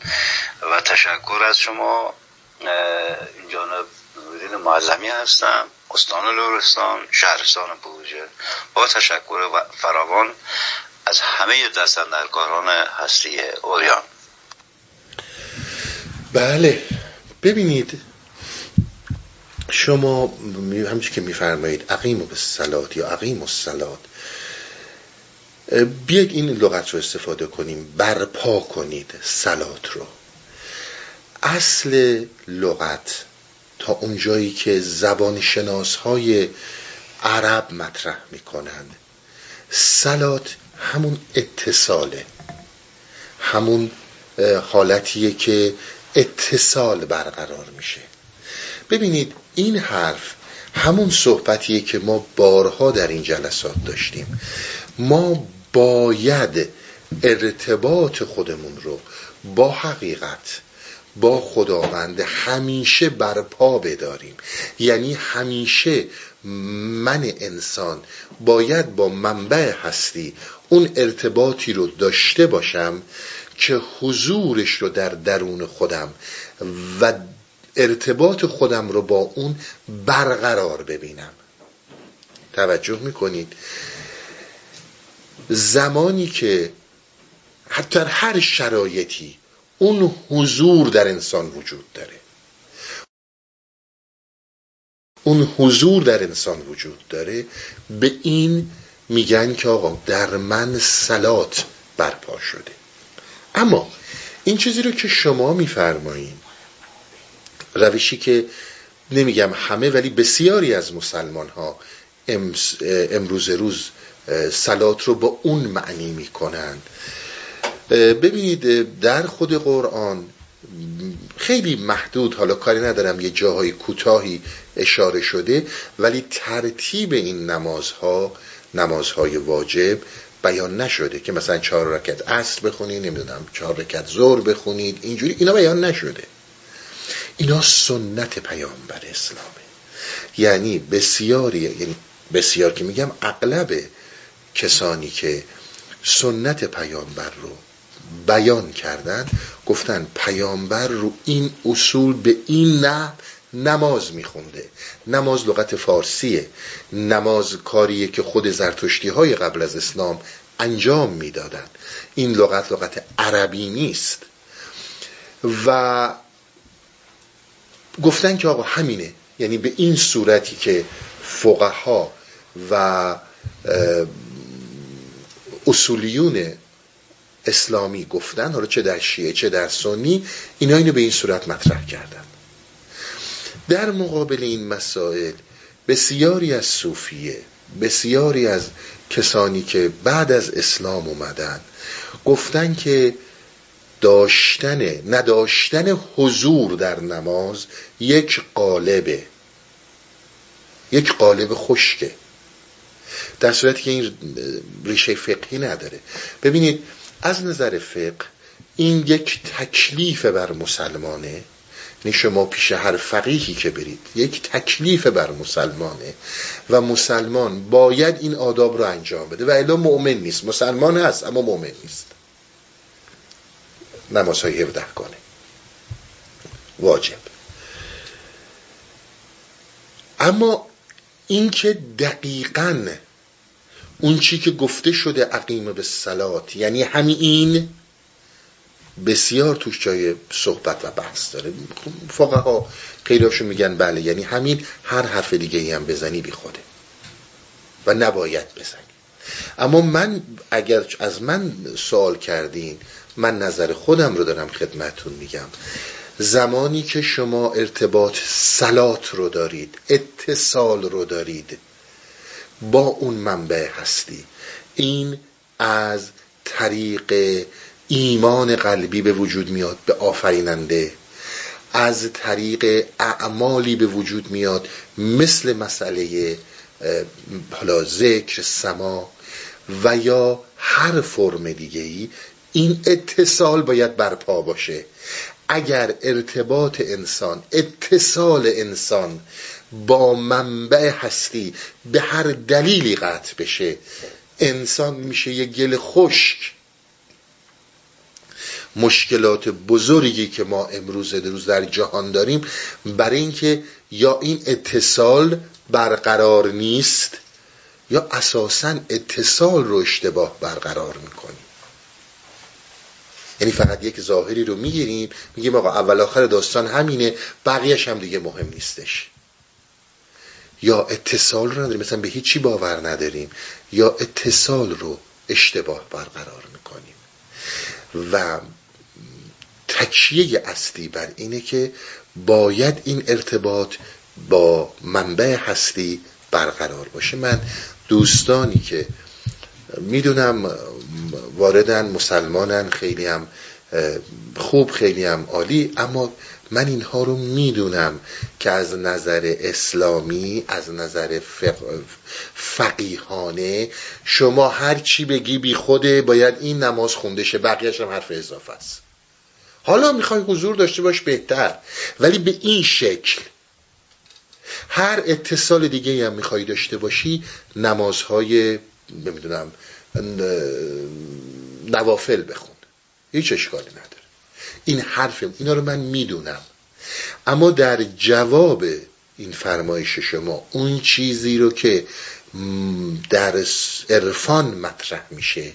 و تشکر از شما. این جانب نوردین معلمی هستم استان لورستان شهرستان بوجه با تشکر فراوان از همه دستندرکاران هستی اوریان. بله. ببینید شما همچی که میفرمایید عقیم و به سلات یا عقیم و سلات بیاید این لغت رو استفاده کنیم برپا کنید سلات رو. اصل لغت تا اونجایی که زبان شناس های عرب مطرح می‌کنند. سلات همون اتصاله. همون حالتیه که اتصال برقرار میشه. ببینید این حرف همون صحبتیه که ما بارها در این جلسات داشتیم. ما باید ارتباط خودمون رو با حقیقت با خداوند همیشه برپا بداریم. یعنی همیشه من انسان باید با منبع هستی اون ارتباطی رو داشته باشم که حضورش رو در درون خودم و ارتباط خودم رو با اون برقرار ببینم. توجه می‌کنید؟ زمانی که حتی هر شرایطی اون حضور در انسان وجود داره. اون حضور در انسان وجود داره. به این میگن که آقا در من سلات برپا شده. اما این چیزی رو که شما میفرمایید روشی که نمیگم همه ولی بسیاری از مسلمان ها امروز روز سلات رو با اون معنی می‌کنند ببینید در خود قرآن خیلی محدود حالا کاری ندارم یه جاهای کوتاهی اشاره شده ولی ترتیب این نمازها نمازهای واجب بیان نشده که مثلا چهار رکت عصر بخونید نمی‌دونم چهار رکت زور بخونید اینجوری اینا بیان نشده. اینا سنت پیامبر اسلامه. یعنی بسیاری یعنی بسیار که میگم اغلب کسانی که سنت پیامبر رو بیان کردن گفتن پیامبر رو این اصول به این نه نماز میخونده. نماز لغت فارسیه. نماز کاریه که خود زرتشتی های قبل از اسلام انجام می‌دادن. این لغت لغت عربی نیست. و گفتن که آقا همینه. یعنی به این صورتی که فقها و اصولیون اسلامی گفتن حالا چه در شیعه چه در سنی اینا اینو به این صورت مطرح کردن. در مقابل این مسائل بسیاری از صوفیه بسیاری از کسانی که بعد از اسلام اومدن گفتن که داشتن نداشتن حضور در نماز یک قالبه. یک قالب خشکه. در صورتی که این ریشه فقهی نداره. ببینید از نظر فقه این یک تکلیف بر مسلمانه. یعنی شما پیش هر فقیهی که برید یک تکلیف بر مسلمانه. و مسلمان باید این آداب رو انجام بده. و الا مؤمن نیست. مسلمان هست اما مؤمن نیست. نمازهای 17 کنه. واجب. اما اینکه دقیقا اون چی که گفته شده عقیم به سلات یعنی همین بسیار توش جای صحبت و بحث داره. فقه ها خیلیاشون میگن بله یعنی همین هر حرف دیگه ای هم بزنی بی خوده و نباید بزنی. اما من اگر از من سوال کردین من نظر خودم رو دارم خدمتون میگم. زمانی که شما ارتباط سلات رو دارید اتصال رو دارید با اون منبع هستی. این از طریق ایمان قلبی به وجود میاد به آفریننده. از طریق اعمالی به وجود میاد مثل مسئله حالا ذکر سما و یا هر فرم دیگه ای این اتصال باید برپا باشه. اگر ارتباط انسان اتصال انسان با منبع هستی به هر دلیلی قطع بشه. انسان میشه یه گل خشک. مشکلات بزرگی که ما امروز روز در جهان داریم برای اینکه یا این اتصال برقرار نیست یا اساسا اتصال رو اشتباه برقرار می‌کنیم. یعنی فقط یک ظاهری رو می‌گیریم میگیم آقا اول آخر داستان همینه بقیهش هم دیگه مهم نیستش. یا اتصال رو نداریم مثلا به هیچی باور نداریم یا اتصال رو اشتباه برقرار می‌کنیم. و تکیه اصلی بر اینه که باید این ارتباط با منبع هستی برقرار باشه. من دوستانی که می‌دونم واردن مسلمانن خیلی هم خوب خیلی هم عالی اما من اینها رو می‌دونم که از نظر اسلامی از نظر فقیهانه شما هر چی بگی بی خوده باید این نماز خونده شه بقیهش هم حرف اضافه است. حالا می‌خوای حضور داشته باش بهتر ولی به این شکل. هر اتصال دیگه هم می‌خوای داشته باشی نمازهای نمی‌دونم نوافل بخون. هیچ اشکالی نداره. این حرف اینا رو من می‌دونم. اما در جواب این فرمایش شما اون چیزی رو که در عرفان مطرح میشه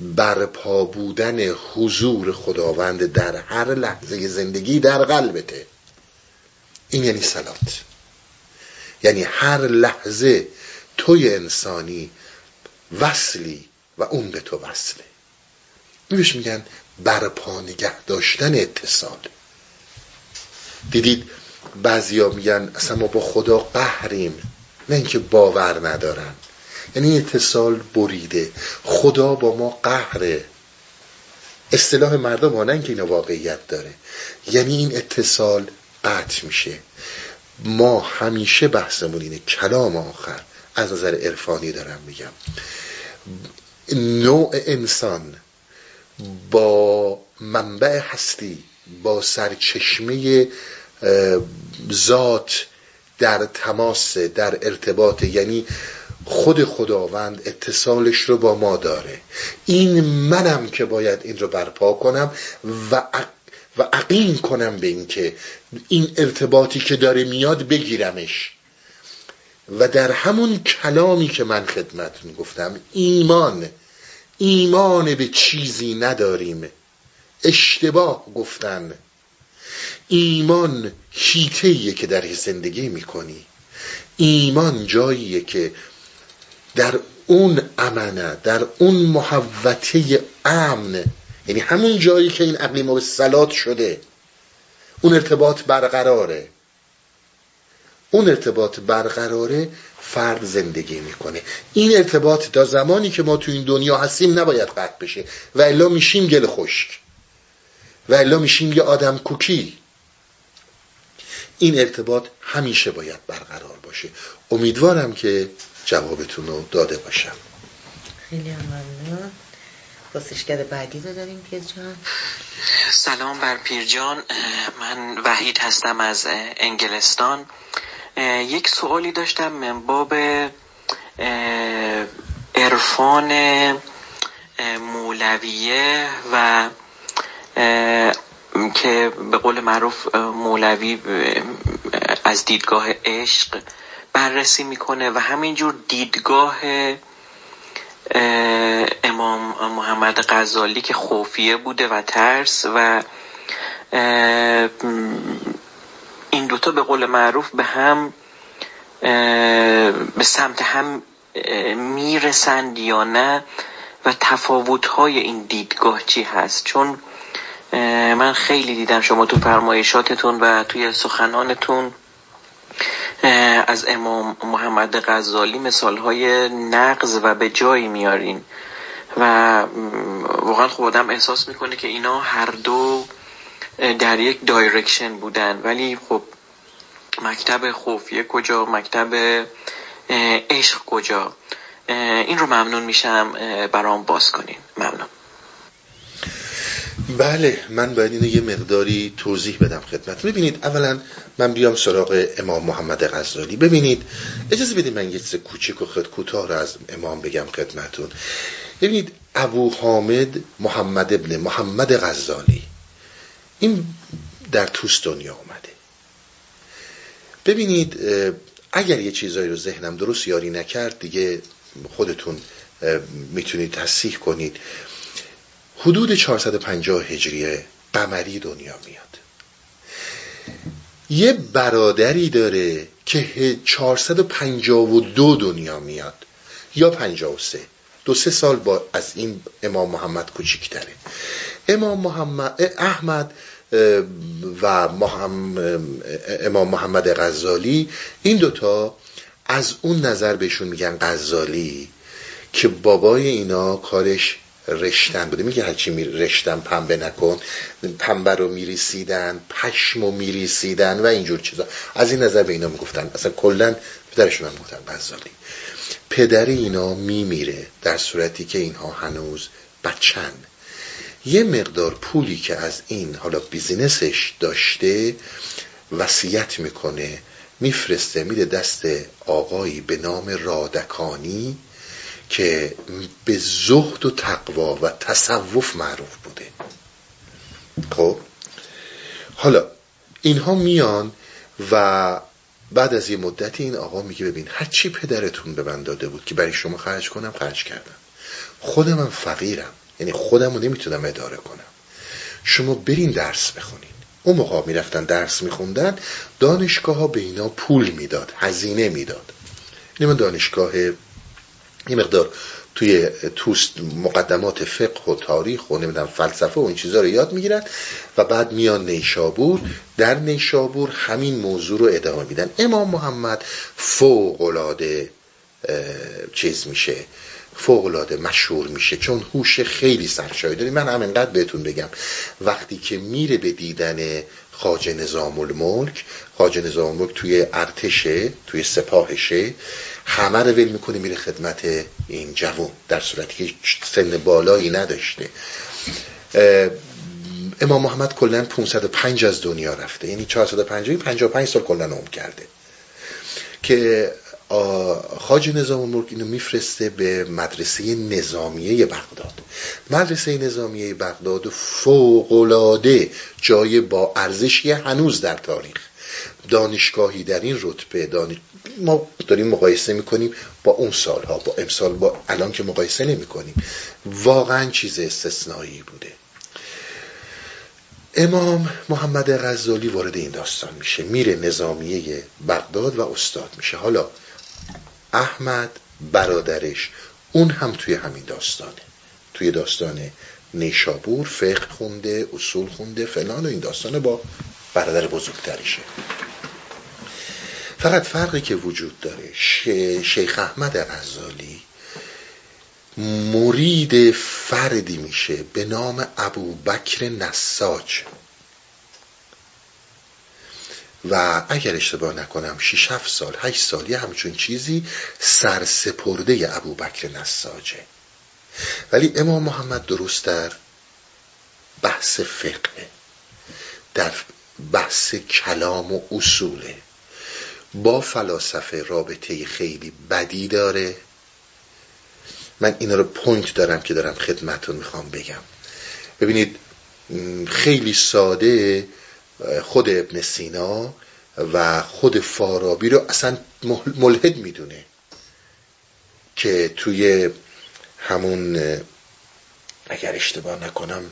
برپا بودن حضور خداوند در هر لحظه زندگی در قلبته. این یعنی سلات یعنی هر لحظه توی انسانی وصلی و اون به تو وصله. میبش میگن برپا نگه داشتن اتصال دیدید بعضیا میگن اصلا ما با خدا قهریم نه اینکه باور ندارن. یعنی اتصال بریده. خدا با ما قهره. اصطلاح مردم ها نه اینکه اینا واقعیت داره. یعنی این اتصال قطع میشه. ما همیشه بحثمون اینه. کلام آخر. از نظر عرفانی دارم میگم. نوع انسان با منبع هستی با سرچشمه ذات در تماس در ارتباط یعنی خود خداوند اتصالش رو با ما داره. این منم که باید این رو برپا کنم و و عقیم کنم به اینکه این ارتباطی که داره میاد بگیرمش. و در همون کلامی که من خدمتون گفتم ایمان. ایمان به چیزی نداریم. اشتباه گفتن. ایمان هیتهیه که در زندگی می‌کنی. ایمان جاییه که در اون امنه در اون محوته امن. یعنی همون جایی که این عقلی ما به سلات شده. اون ارتباط برقراره. اون ارتباط برقراره فرد زندگی می‌کنه. این ارتباط تا زمانی که ما تو این دنیا هستیم نباید قطع بشه. و الا میشیم گل خشک. و الا میشیم یه آدم کوکی. این ارتباط همیشه باید برقرار باشه. امیدوارم که جوابتون رو داده باشم. خیلی ممنون. پرسشگر بعدی رو داریم پیر جان سلام بر پیر جان من وحید هستم از انگلستان. یک سوالی داشتم من باب عرفان مولویه و که به قول معروف مولوی از دیدگاه عشق بررسی می‌کنه و همینجور دیدگاه امام محمد غزالی که خوفیه بوده و ترس و این دوتا به قول معروف به هم به سمت هم می‌رسند یا نه و تفاوت های این دیدگاه چی هست؟ چون من خیلی دیدم شما تو فرمایشاتتون و توی سخنانتون از امام محمد غزالی مثال های نقض و به جایی میارین. و واقعا خودم احساس می‌کنه که اینا هر دو در یک دایرکشن بودن. ولی خب مکتب خوفیه کجا؟ مکتب عشق کجا؟ این رو ممنون میشم. برام باز کنین. ممنون. بله من باید اینو یه مقداری توضیح بدم خدمت ببینید اولا من بیام سراغ امام محمد غزالی. ببینید اجازه بدید من یه چیز کوچیک و خد کوتاه رو از امام بگم خدمتون ببینید ابو حامد محمد ابن محمد غزالی. این در توست دنیا اومده ببینید اگر یه چیزایی رو ذهنم درست یاری نکرد دیگه خودتون می‌تونید تصحیح کنید. حدود 450 هجری قمری دنیا میاد. یه برادری داره که 452 دنیا میاد. یا 53 دو سه سال با از این امام محمد کوچیکتره. امام محمد احمد و امام محمد غزالی این دوتا از اون نظر بهشون میگن غزالی که بابای اینا کارش رشتن بوده. میگه هرچی می رشتن پنبه نکن پنبه رو میریسیدن پشم رو میریسیدن و اینجور چیزا. از این نظر به اینا می‌گفتن. اصلا کلا پدرشون هم گفتن غزالی. پدر اینا میمیره در صورتی که اینها هنوز بچن. یه مقدار پولی که از این حالا بیزینسش داشته وصیت می‌کنه میفرسته میده دست آقایی به نام رادکانی که به زهد و تقوا و تصوف معروف بوده. خب؟ حالا اینها میان و بعد از یه مدتی این آقا میگه ببین هرچی پدرتون به من داده بود که برای شما خرج کنم خرج کردم. خودم من فقیرم. یعنی خودم رو نمی‌تونم اداره کنم. شما برین درس بخونین. اون موقع می‌رفتن درس میخوندن دانشگاه ها به اینا پول می‌داد هزینه می‌داد. یعنی من دانشگاه یه مقدار توی توست مقدمات فقه و تاریخ و نمی‌دونم فلسفه و این چیزها رو یاد می‌گیرن و بعد میان نیشابور در نیشابور همین موضوع رو ادامه میدن. امام محمد فوق العاده چیز میشه. فوق العاده مشهور میشه چون هوش خیلی سرشایی داری من همینقدر بهتون بگم وقتی که میره به دیدن خاج نظام الملک خاج نظام الملک توی ارتشه توی سپاهشه همه رو ول می‌کنه میره خدمت این جوون در صورتی که سن بالایی نداشته. امام محمد کلا 505 از دنیا رفته یعنی 450 55 سال کلا عمر کرده. که خاج نظام الملک اینو میفرسته به مدرسه نظامیه بغداد. مدرسه نظامیه بغداد فوقلاده جای با ارزشی هنوز در تاریخ. دانشگاهی در این رتبه دانش... ما داریم مقایسه می‌کنیم با اون سالها با امسال با الان که مقایسه نمی کنیم واقعا چیز استثنایی بوده. امام محمد غزالی وارد این داستان میشه. میره نظامیه بغداد و استاد میشه. حالا احمد برادرش. اون هم توی همین داستانه. توی داستان نیشابور فقه خونده اصول خونده فلان و این داستانه با برادر بزرگترشه فقط فرقی که وجود داره شیخ احمد غزالی مرید فردی میشه به نام ابو بکر نساج. و اگر اشتباه نکنم 6 7 سال 8 سال یه همچون چیزی سرسپرده ابو بکر نساجه. ولی امام محمد درست در بحث فقه در بحث کلام و اصوله. با فلاسفه رابطه خیلی بدی داره. من اینا رو پوینت دارم که دارم خدمتون می‌خوام بگم. ببینید خیلی ساده خود ابن سینا و خود فارابی رو اصلا ملحد می‌دونه که توی همون اگر اشتباه نکنم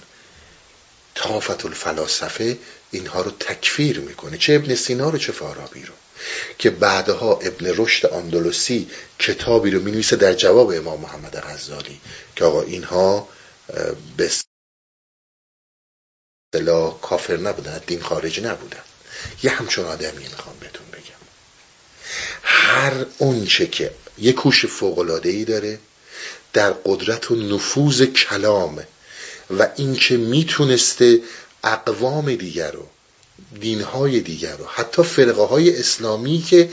تافت الفلاسفه اینها رو تکفیر می‌کنه. چه ابن سینا رو چه فارابی رو. که بعدها ابن رشد اندلسی کتابی رو می‌نویسه در جواب امام محمد غزالی که آقا اینها به اصطلاح کافر نبودن دین خارج نبودن. یه همچون آدمی می‌خوام بهتون بگم. هر اونچه که یه کوش فوقلاده ای داره در قدرت و نفوذ کلام و اینکه می‌تونسته اقوام دیگر رو دینهای دیگر رو حتی فرقه های اسلامی که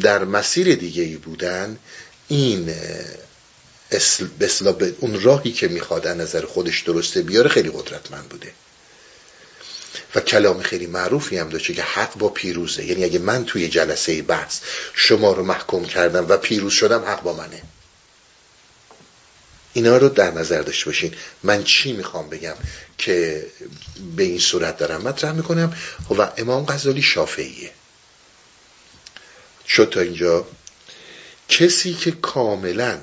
در مسیر دیگه ای بودن این اون راهی که می‌خواد نظر خودش درسته بیاره خیلی قدرتمند بوده. و کلام خیلی معروفی هم داشته که حق با پیروزه. یعنی اگه من توی جلسه بحث شما رو محکوم کردم و پیروز شدم حق با منه. اینا رو در نظر داشته باشین. من چی می‌خوام بگم که به این صورت دارم مطرح می‌کنم؟ و امام غزالی شافعیه. شد تا اینجا. کسی که کاملا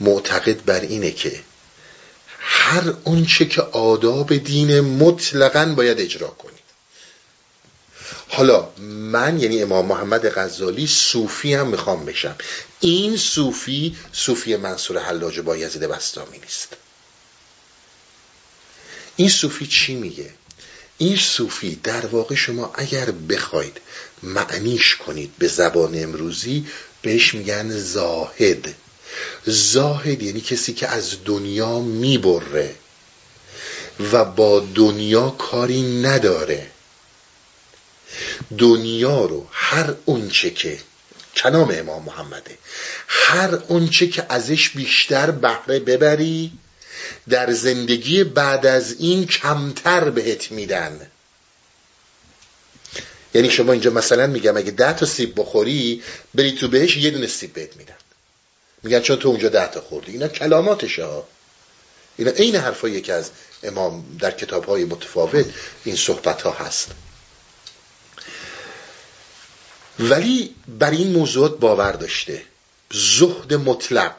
معتقد بر اینه که هر اونچه که آداب دین مطلقا باید اجرا کنی. حالا من یعنی امام محمد غزالی صوفی هم می‌خوام بشم. این صوفی صوفی منصور حلاج با یزید بستامی نیست. این صوفی چی میگه؟ این صوفی در واقع شما اگر بخواید معنیش کنید به زبان امروزی بهش میگن زاهد. زاهد یعنی کسی که از دنیا می‌بره و با دنیا کاری نداره. دنیا رو هر اونچه که کنام امام محمده هر اونچه که ازش بیشتر بهره ببری در زندگی بعد از این کمتر بهت میدن. یعنی شما اینجا مثلا میگم اگه ده تا سیب بخوری بری تو بهش یه دونه سیب بهت میدن. میگن چون تو اونجا ده تا خوردی؟ اینا کلاماتشه ها. اینا عین حرفایی که از امام در کتاب های متفاوت این صحبت ها هست. ولی بر این موضوعات باور داشته. زهد مطلق.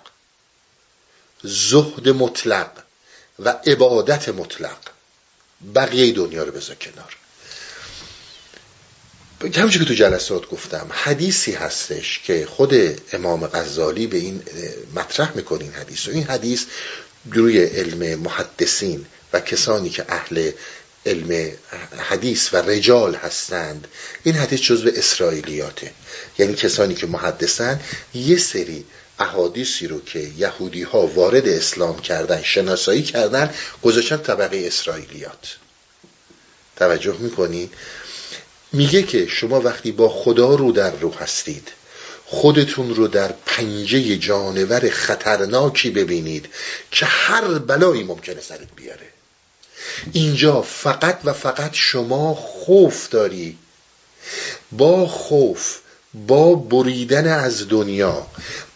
زهد مطلق و عبادت مطلق. بقیه دنیا رو بذار کنار. همچه که تو جلسات گفتم حدیثی هستش که خود امام غزالی به این مطرح می‌کنه این حدیث و این حدیث روی علم محدثین و کسانی که اهل علم حدیث و رجال هستند این حدیث جزو اسرائیلیاته. یعنی کسانی که محدثن یه سری احادیثی رو که یهودی ها وارد اسلام کردن شناسایی کردن گذاشتن طبقه اسرائیلیات. توجه می‌کنید میگه که شما وقتی با خدا رو در رو هستید خودتون رو در پنجه جانور خطرناکی ببینید که هر بلایی ممکنه سرت بیاره. اینجا فقط و فقط شما خوف داری. با خوف با بریدن از دنیا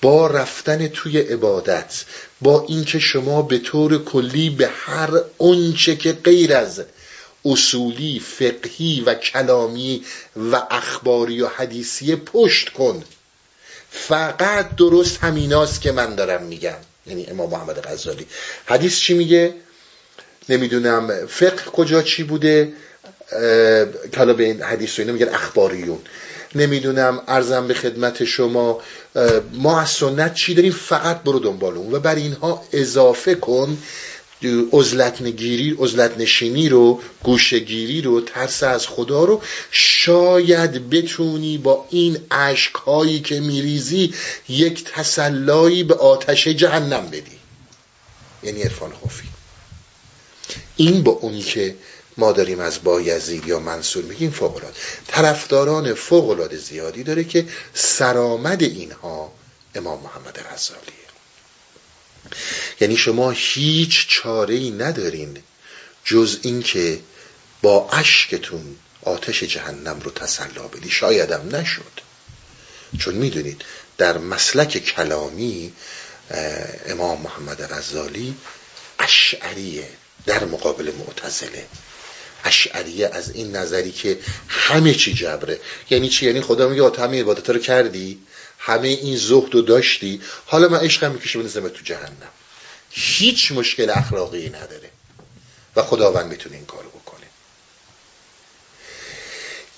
با رفتن توی عبادت با اینکه شما به طور کلی به هر اونچه که غیر از اصولی فقهی و کلامی و اخباری و حدیثی پشت کن. فقط درست همیناست که من دارم میگم. یعنی امام محمد غزالی. حدیث چی میگه؟ نمی‌دونم. فقه کجا چی بوده؟ که حالا به این حدیث رو میگن اخباریون. نمی‌دونم. ارزم به خدمت شما ما از سنت چی داریم؟ فقط برو دنبال اون و بر اینها اضافه کن ازلت نگیری ازلت نشینی رو گوشگیری رو ترس از خدا رو شاید بتونی با این عشق هایی که میریزی یک تسلایی به آتش جهنم بدی. یعنی عرفان خوفی. این با اونی که ما داریم از بایزید یا منصور میگیم فوق طرفداران فوق زیادی داره که سرآمد اینها امام محمد غزالیه یعنی شما هیچ چاره ای ندارین جز اینکه با اشکتون آتش جهنم رو تسلا بدی. شایدم نشد. چون می‌دونید در مسلک کلامی امام محمد غزالی اشعریه در مقابل معتزله. اشعریه از این نظری که همه چی جبره. یعنی چی؟ یعنی خدا میگه همه عبادت رو کردی؟ همه این زهد رو داشتی؟ حالا من عشقم می‌کشه بنزمه تو جهنم. هیچ مشکل اخلاقی نداره. و خداوند می‌تونه این کارو بکنه.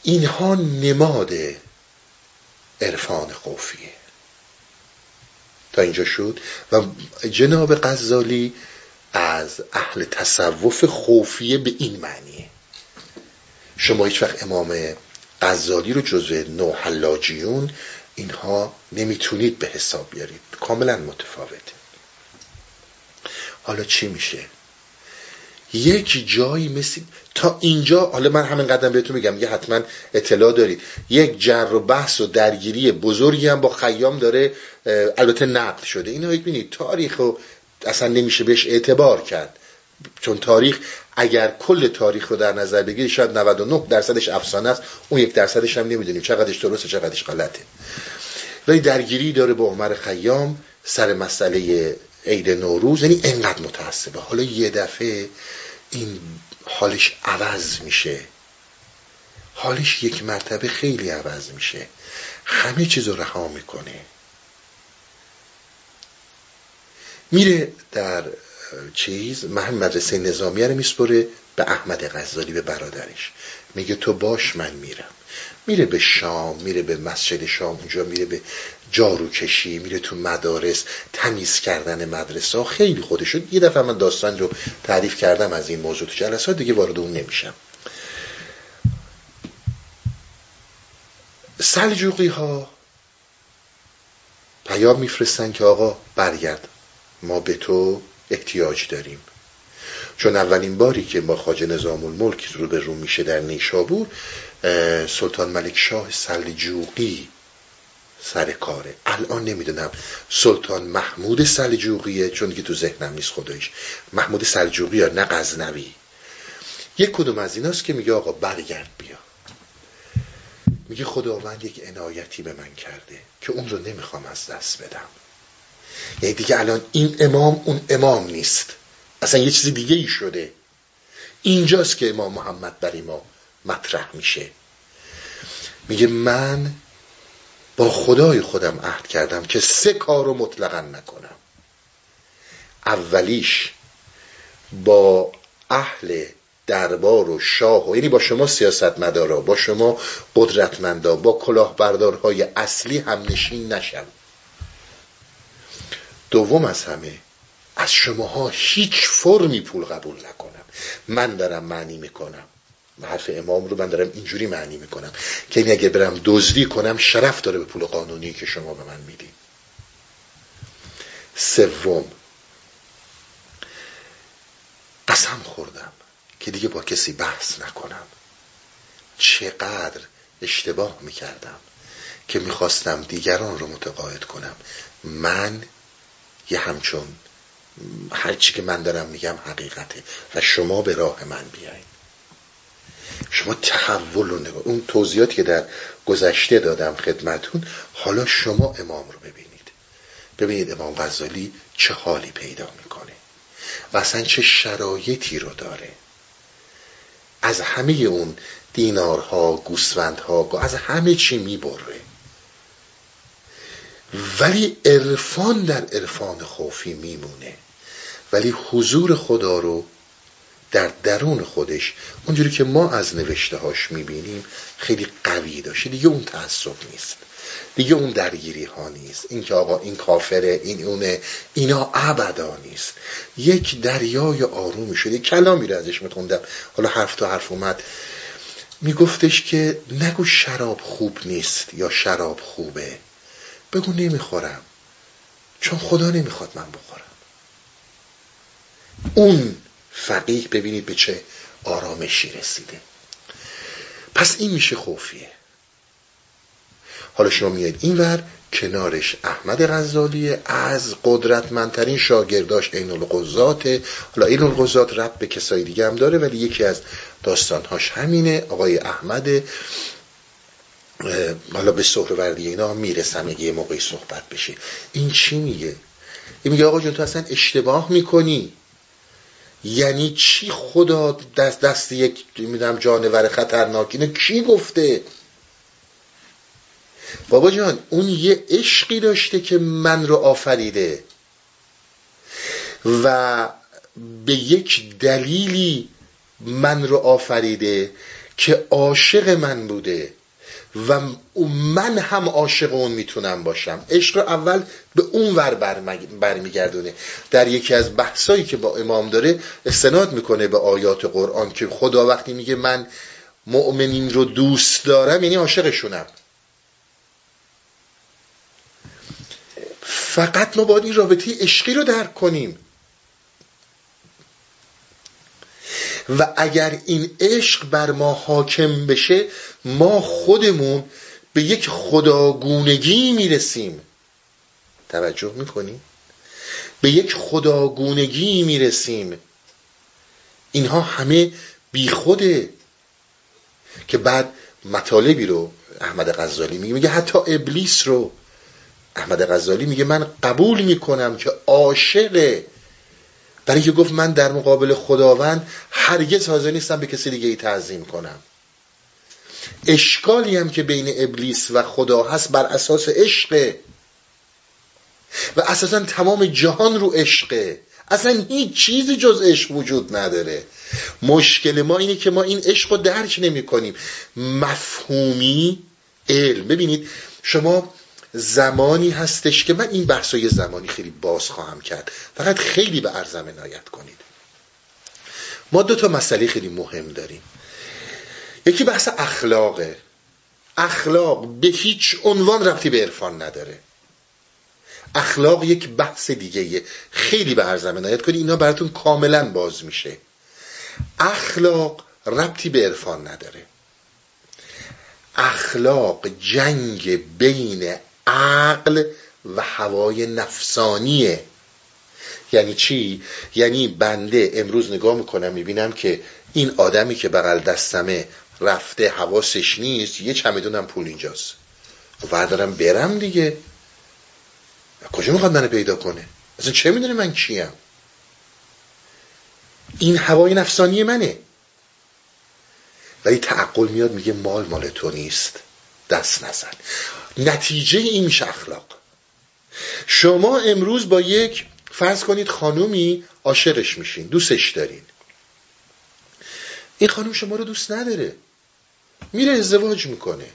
اینها نماد عرفان خوفیه. تا اینجا شد. و جناب غزالی از اهل تصوف خوفیه به این معنیه. شما هیچ وقت امام غزالی رو جزو نو حلاجیون اینها نمی‌تونید به حساب بیارید. کاملا متفاوته. حالا چی میشه؟ یک جایی مثل تا اینجا حالا من همین قدم بهتون میگم یه حتما اطلاع دارید. یک جر و بحث و درگیری بزرگی هم با خیام داره البته نقل شده. اینو ببینید تاریخ رو اصلا نمیشه بهش اعتبار کرد. چون تاریخ اگر کل تاریخ رو در نظر بگیری شاید 99 درصدش افسانه است. اون یک درصدش هم نمی‌دونیم چقدرش درسته چقدرش غلطه. ولی درگیری داره با عمر خیام سر مسئله عید نوروز. یعنی انقدر متعصبه. حالا یه دفعه این حالش عوض میشه. حالش یک مرتبه خیلی عوض میشه. همه چیز رو رها می‌کنه. میره در چیز محمد مدرسه نظامیه رو میسپره به احمد غزالی به برادرش. میگه تو باش من میرم. میره به شام میره به مسجد شام اونجا میره به جارو کشی میره تو مدارس تمیز کردن مدرسه خیلی خودشون. یه دفعه من داستان رو تعریف کردم از این موضوع تو جلسات دیگه وارد اون نمیشم. سلجوقی ها پیام میفرستن که آقا برگرد. ما به تو احتیاج داریم. چون اولین باری که ما خاج نظام الملک رو به رو میشه در نیشابور سلطان ملک شاه سلجوقی سر کاره الان نمی‌دونم سلطان محمود سلجوقیه چون که تو ذهنم نیست خدایش محمود سلجوقی یا نه غزنوی. یک کدوم از ایناست که میگه آقا برگرد بیا. میگه خداوند یک عنایتی به من کرده که اون رو نمی‌خوام از دست بدم. یعنی دیگه الان این امام اون امام نیست. اصلا یه چیز دیگه ای شده. اینجاست که امام محمد برای ما مطرح میشه. میگه من با خدای خودم عهد کردم که سه کار رو مطلقا نکنم. اولیش با اهل دربار و شاه و یعنی با شما سیاست مدارا با شما قدرتمندا با کلاهبردارهای اصلی هم نشین نشم. دوم از همه از شماها هیچ فرمی پول قبول نکنم. من دارم معنی می‌کنم. حرف امام رو من دارم اینجوری معنی می‌کنم که اگه برم دزدی کنم شرف داره به پول قانونی که شما به من می‌دید سوم قسم خوردم که دیگه با کسی بحث نکنم. چقدر اشتباه می‌کردم که می‌خواستم دیگران رو متقاعد کنم. من یه همچون هرچی که من دارم میگم حقیقته و شما به راه من بیاین شما تحول رو نگاه اون توضیحاتی که در گذشته دادم خدمتون حالا شما امام رو ببینید. ببینید امام غزالی چه حالی پیدا می‌کنه و اصلا چه شرایطی رو داره. از همه اون دینارها گوسفندها از همه چی می‌بره. ولی عرفان در عرفان خوفی میمونه. ولی حضور خدا رو در درون خودش اونجوری که ما از نوشته هاش می‌بینیم خیلی قوی داشته. دیگه اون تعصب نیست. دیگه اون درگیری ها نیست. این که آقا این کافره این اونه اینا ابدا نیست. یک دریای آرومی شده. کلامی رو ازش میخوندم. حالا حرف تو حرف اومد. میگفتش که نگو شراب خوب نیست یا شراب خوبه. بگو نمی‌خورم. چون خدا نمی‌خواد من بخورم. اون فقیه ببینید به چه آرامشی رسیده. پس این میشه خوفیه. حالا شما میاد اینور کنارش احمد غزالی از قدرتمندترین شاگرداش عین القضات حالا عین القضات رب به کسای دیگه هم داره ولی یکی از داستانهاش همینه آقای احمد. حالا به سهروردی اینا هم می‌رسم اگه یه موقعی صحبت بشه. این چی میگه؟ این میگه آقا جون تو اصلا اشتباه می‌کنی. یعنی چی خدا دست دست یک می‌دونم جانور خطرناک اینو کی گفته؟ بابا جان اون یه عشقی داشته که من رو آفریده. و به یک دلیلی من رو آفریده که عاشق من بوده. و من هم عاشق اون می‌تونم باشم. عشق اول به اون ور برمیگردونه. در یکی از بحثایی که با امام داره استناد می‌کنه به آیات قرآن که خدا وقتی میگه من مؤمنین رو دوست دارم یعنی عاشقشونم. فقط ما باید این رابطه عشقی رو درک کنیم. و اگر این عشق بر ما حاکم بشه ما خودمون به یک خداگونگی می‌رسیم. توجه می‌کنیم به یک خداگونگی می‌رسیم. اینها همه بیخوده. که بعد مطالبی رو احمد غزالی میگه. میگه حتی ابلیس رو. احمد غزالی میگه من قبول می‌کنم که عاشق برای اینکه گفت من در مقابل خداوند هرگز حاضر نیستم به کسی دیگه ای تعظیم کنم. اشکالی هم که بین ابلیس و خدا هست بر اساس عشقه و اساسا تمام جهان رو عشقه اصلا هیچ چیزی جز عشق وجود نداره. مشکل ما اینه که ما این عشق رو درک نمی کنیم مفهومی علم. ببینید شما زمانی هستش که من این بحث یه زمانی خیلی باز خواهم کرد. فقط خیلی به ارزم عنایت کنید. ما دو تا مسئله خیلی مهم داریم. یکی بحث اخلاقه. اخلاق به هیچ عنوان ربطی به عرفان نداره. اخلاق یک بحث دیگه خیلی به ارزم عنایت کنید. اینا براتون کاملا باز میشه. اخلاق ربطی به عرفان نداره. اخلاق جنگ بین عقل و هوای نفسانیه. یعنی چی؟ یعنی بنده امروز نگاه می‌کنم می‌بینم که این آدمی که بغل دستمه رفته حواسش نیست یه چمدونم پول اینجاست. وردارم برم دیگه. کجا می‌خواد منو پیدا کنه؟ اصلا چه می‌دونه من کیم؟ این هوای نفسانی منه. ولی تعقل میاد میگه مال مال تو نیست. دست نزن. نتیجه این میشه اخلاق. شما امروز با یک فرض کنید خانومی عاشقش میشین دوستش دارین. این خانوم شما رو دوست نداره. میره ازدواج می‌کنه.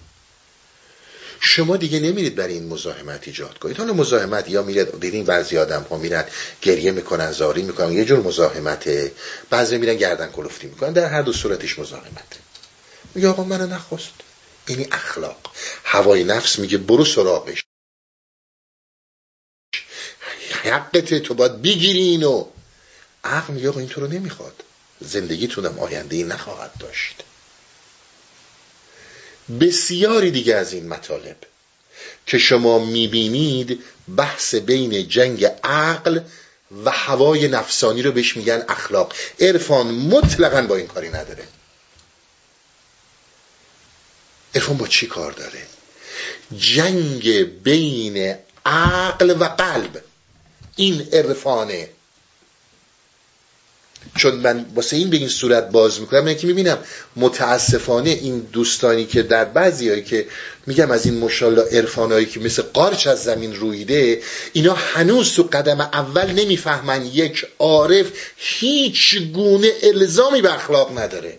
شما دیگه نمیرید برای این مزاحمت ایجاد کنید. حالا مزاحمت یا میرید دیدین بعضی آدم ها میرن گریه می‌کنن زاری می‌کنن یه جور مزاحمته. بعضی میرن گردن کلفتی می‌کنن. در هر دو صورتش مزاحمته. میگه آقا منو نخواست. یعنی اخلاق. هوای نفس میگه برو سراغش. حقت تو باید بگیری اینو. عقل میگه آقا این تو رو نمی‌خواد. زندگیتونم آینده نخواهد داشت. بسیاری دیگه از این مطالب که شما می‌بینید بحث بین جنگ عقل و هوای نفسانی رو بهش میگن اخلاق. عرفان مطلقا با این کاری نداره. عرفان با چی کار داره؟ جنگ بین عقل و قلب. این عرفانه. چون من واسه این به این صورت باز می‌کنم من که می‌بینم متاسفانه این دوستانی که در بعضی هایی که میگم از این مشالله عرفانهایی که مثل قارچ از زمین رویده اینا هنوز تو قدم اول نمی‌فهمن یک عارف هیچ گونه الزامی به اخلاق نداره.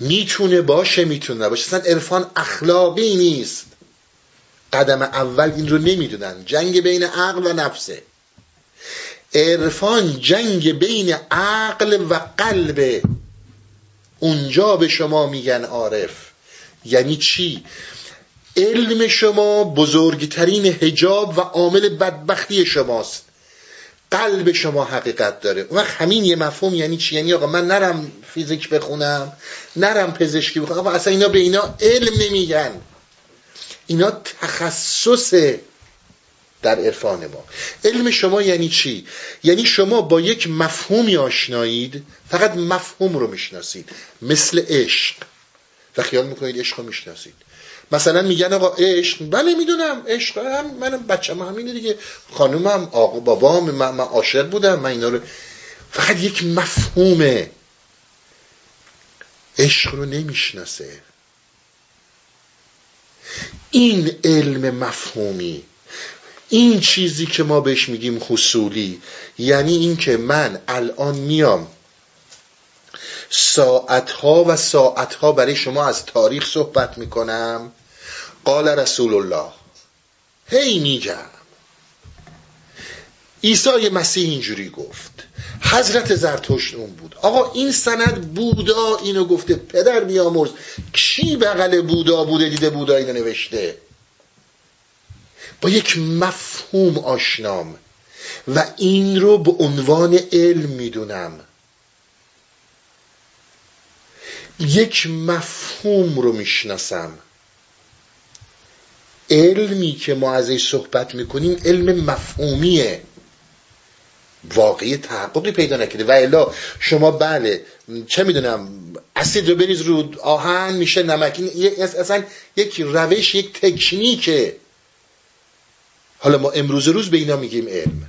می‌تونه باشه می‌تونه نباشه. اصلا عرفان اخلاقی نیست. قدم اول این رو نمی‌دونن. جنگ بین عقل و نفسه. عرفان جنگ بین عقل و قلب. اونجا به شما میگن عارف. یعنی چی؟ علم شما بزرگترین هجاب و عامل بدبختی شماست. قلب شما حقیقت داره. اون وقت همین یه مفهوم یعنی چی؟ یعنی آقا من نرم فیزیک بخونم نرم پزشکی بخونم. آقا اصلا اینا به اینا علم نمیگن. اینا تخصص در عرفان ما. علم شما یعنی چی؟ یعنی شما با یک مفهومی آشنایید فقط مفهوم رو می‌شناسید. مثل عشق. و خیال می‌کنید عشق رو می‌شناسید. مثلا میگن آقا عشق بله می‌دونم عشق هم منم بچه همینه دیگه. خانومم آقا بابام من, من عاشق بودم من اینا رو فقط یک مفهومه. عشق رو نمی‌شناسه. این علم مفهومی این چیزی که ما بهش میگیم حصولی یعنی اینکه من الان میام ساعتها و ساعتها برای شما از تاریخ صحبت می‌کنم. قال رسول الله هی میگم. عیسی مسیح اینجوری گفت حضرت زرتشت اون بود. آقا این سند بودا اینو گفته پدر بیامرز کی بغل بودا بوده دیده بودا اینو نوشته؟ با یک مفهوم آشنام. و این رو به عنوان علم می‌دونم. یک مفهوم رو می‌شناسم. علمی که ما ازش صحبت می‌کنیم علم مفهومیه. واقعی تحققی پیدا نکرده. و الا شما بله چه می‌دونم اسید رو بریز رو آهن میشه نمک اصلا یک روش یک تکنیکه. حالا ما امروز روز به اینا میگیم علم.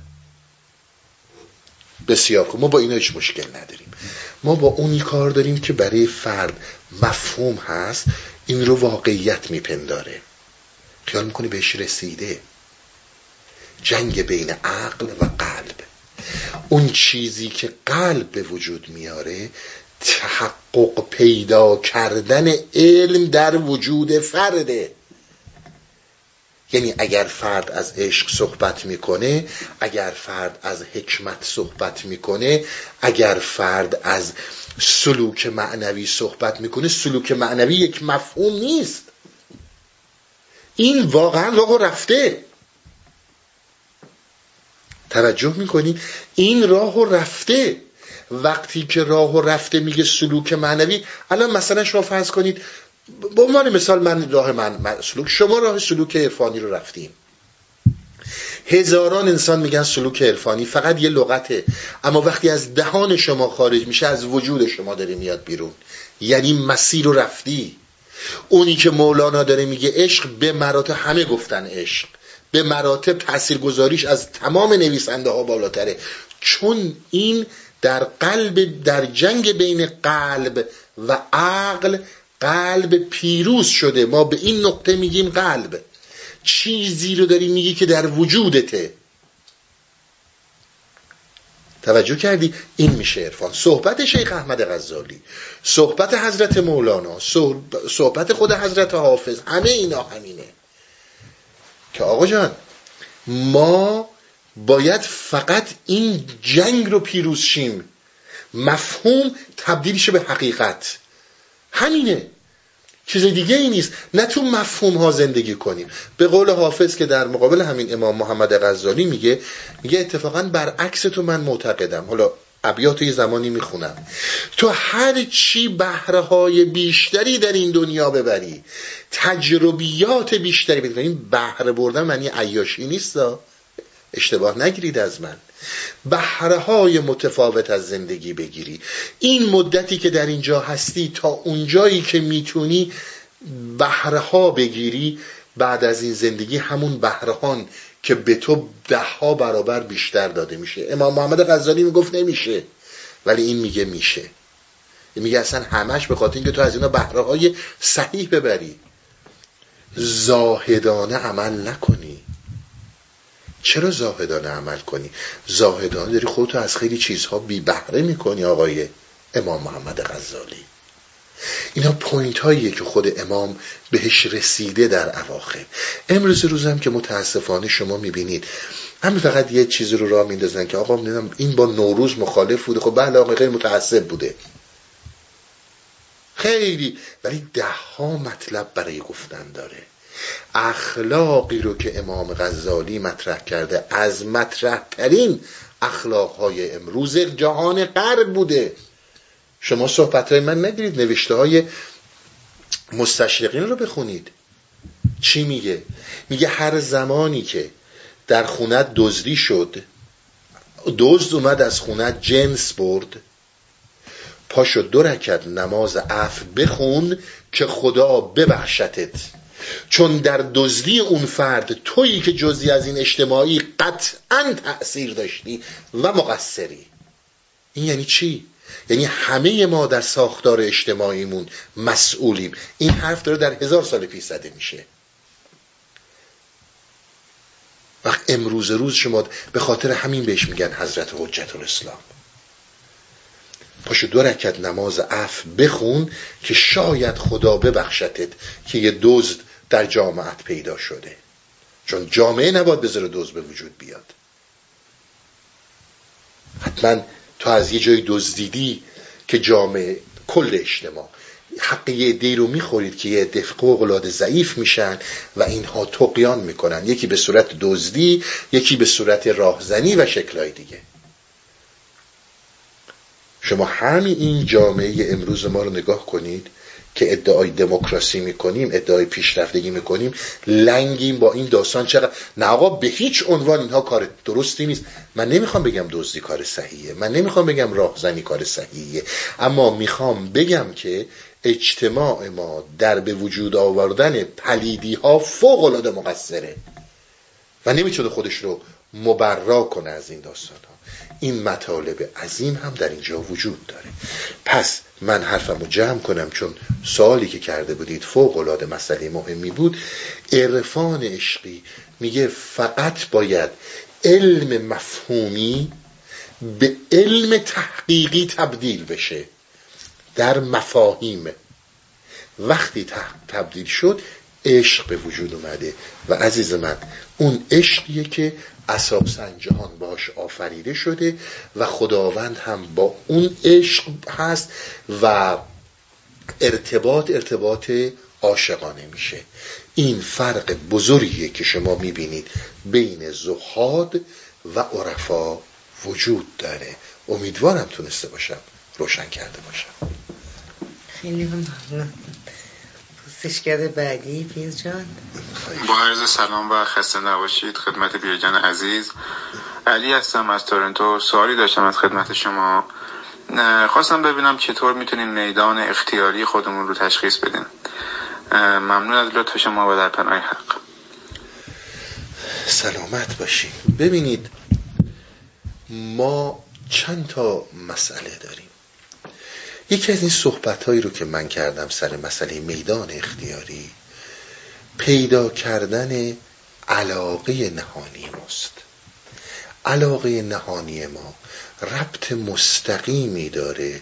بسیار خوب. ما با اینا هیچ مشکل نداریم. ما با اونی کار داریم که برای فرد مفهوم هست این رو واقعیت میپنداره. خیال می‌کنی بهش رسیده. جنگ بین عقل و قلب. اون چیزی که قلب به وجود میاره تحقق پیدا کردن علم در وجود فرده. یعنی اگر فرد از عشق صحبت می‌کنه اگر فرد از حکمت صحبت می‌کنه اگر فرد از سلوک معنوی صحبت می‌کنه سلوک معنوی یک مفهوم نیست. این واقعا راه رفته. توجه می‌کنید این راه رفته. وقتی که راه رفته میگه سلوک معنوی الان مثلا شما فرض کنید به عنوان مثال من راه من, سلوک شما راه سلوک عرفانی رو رفتیم. هزاران انسان میگن سلوک عرفانی فقط یه لغته. اما وقتی از دهان شما خارج میشه از وجود شما داره میاد بیرون. یعنی مسیر رو رفتی. اونی که مولانا داره میگه عشق به مراتب همه گفتن عشق. به مراتب تاثیرگذاریش از تمام نویسنده ها بالاتره. چون این در قلب در جنگ بین قلب و عقل قلب پیروز شده. ما به این نقطه میگیم قلب. چیزی رو داری میگی که در وجودته. توجه کردی؟ این میشه عرفان. صحبت شیخ احمد غزالی صحبت حضرت مولانا صحبت خود حضرت حافظ همه اینا همینه. که آقا جان ما باید فقط این جنگ رو پیروز شیم. مفهوم تبدیل شه به حقیقت. همینه. چیز دیگه ای نیست. نه تو مفهوم ها زندگی کنیم. به قول حافظ که در مقابل همین امام محمد غزالی میگه میگه اتفاقا برعکس تو من معتقدم. حالا ابیات یه زمانی می‌خونم. تو هر چی بهره های بیشتری در این دنیا ببری تجربیات بیشتری ببری این بهره بردن معنی عیاشی نیست اشتباه نگیرید از من. بهره متفاوت از زندگی بگیری. این مدتی که در اینجا هستی تا اونجایی که می‌تونی بهره ها بگیری بعد از این زندگی همون بهرهان که به تو ده ها برابر بیشتر داده میشه. امام محمد غزالی می‌گفت نمیشه ولی این میگه میشه. میگه اصلا همش به خاطر اینکه تو از اینا بهره های صحیح ببری. زاهدانه عمل نکنی. چرا زاهدانه عمل کنی؟ زاهدانه داری خودتو از خیلی چیزها بی بهره می‌کنی آقای امام محمد غزالی. اینا point هاییه که خود امام بهش رسیده در اواخر. امروز روزم که متاسفانه شما می‌بینید. همین فقط یه چیزی رو راه میندازن که آقا این با نوروز مخالف بوده. خب بله آقا خیلی متعصب بوده. خیلی. ولی ده ها مطلب برای گفتن داره. اخلاقی رو که امام غزالی مطرح کرده از مطرح ترین اخلاقهای امروز جهان غرب بوده. شما صحبت های من نگیرید نوشته های مستشرقین رو بخونید. چی میگه؟ میگه هر زمانی که در خونت دزدی شد دزد اومد از خونت جنس برد. پاشو دو رکت نماز عف بخون که خدا ببخشتت. چون در دزدی اون فرد تویی که جزی از این اجتماعی قطعا تأثیر داشتی و مقصری. این یعنی چی؟ یعنی همه ما در ساختار اجتماعیمون مسئولیم. این حرف داره در هزار سال پیش زده میشه. وقت امروز روز شما به خاطر همین بهش میگن حضرت حجت الاسلام پاشو دو رکت نماز عف بخون که شاید خدا ببخشتت که یه دزد در جامعت پیدا شده. چون جامعه نباید بذاره دزد به وجود بیاد. حتما تو از یه جای دزدیدی که جامعه کل اجتماع. حق یه دی رو می‌خورید که یه دفق و ضعیف میشن و اینها تقیان می‌کنن. یکی به صورت دزدی یکی به صورت راهزنی و شکلهای دیگه. شما همین این جامعه امروز ما رو نگاه کنید. که ادعای دموکراسی می‌کنیم ادعای پیشرفتگی می‌کنیم لنگیم با این داستان. چقدر نه آقا به هیچ عنوان اینها کار درستی نیست. من نمی‌خوام بگم دزدی کار صحیحه. من نمی‌خوام بگم راهزنی کار صحیحه. اما می‌خوام بگم که اجتماع ما در به وجود آوردن پلیدی ها فوق العاده مقصره و نمی‌تونه خودش رو مبرا کنه از این داستان این مطالب عظیم هم در اینجا وجود داره. پس من حرفم رو جمع کنم چون سوالی که کرده بودید فوق العاده مسئله مهمی بود. عرفان عشقی میگه فقط باید علم مفهومی به علم تحقیقی تبدیل بشه در مفاهیم. وقتی تبدیل شد عشق به وجود اومده. و عزیز من اون عشقیه که اساسا جهان باش آفریده شده و خداوند هم با اون عشق هست و ارتباط ارتباط عاشقانه میشه. این فرق بزرگیه که شما می‌بینید بین زهاد و عرفا وجود داره. امیدوارم تونسته باشم. روشن کرده باشم. خیلی ممنون. پوستشگر بعدی پیز جان. با عرض سلام و خسته نباشید خدمت بیرجان عزیز. علی هستم از تورنتو. سوالی داشتم از خدمت شما. خواستم ببینم چطور می‌تونیم میدان اختیاری خودمون رو تشخیص بدیم. ممنون از لطف شما و در پناه حق. سلامت باشید ببینید ما چند تا مسئله داریم. یکی از این صحبت هایی رو که من کردم سر مسئله میدان اختیاری پیدا کردن علاقه نهانی ماست. علاقه نهانی ما ربط مستقیمی داره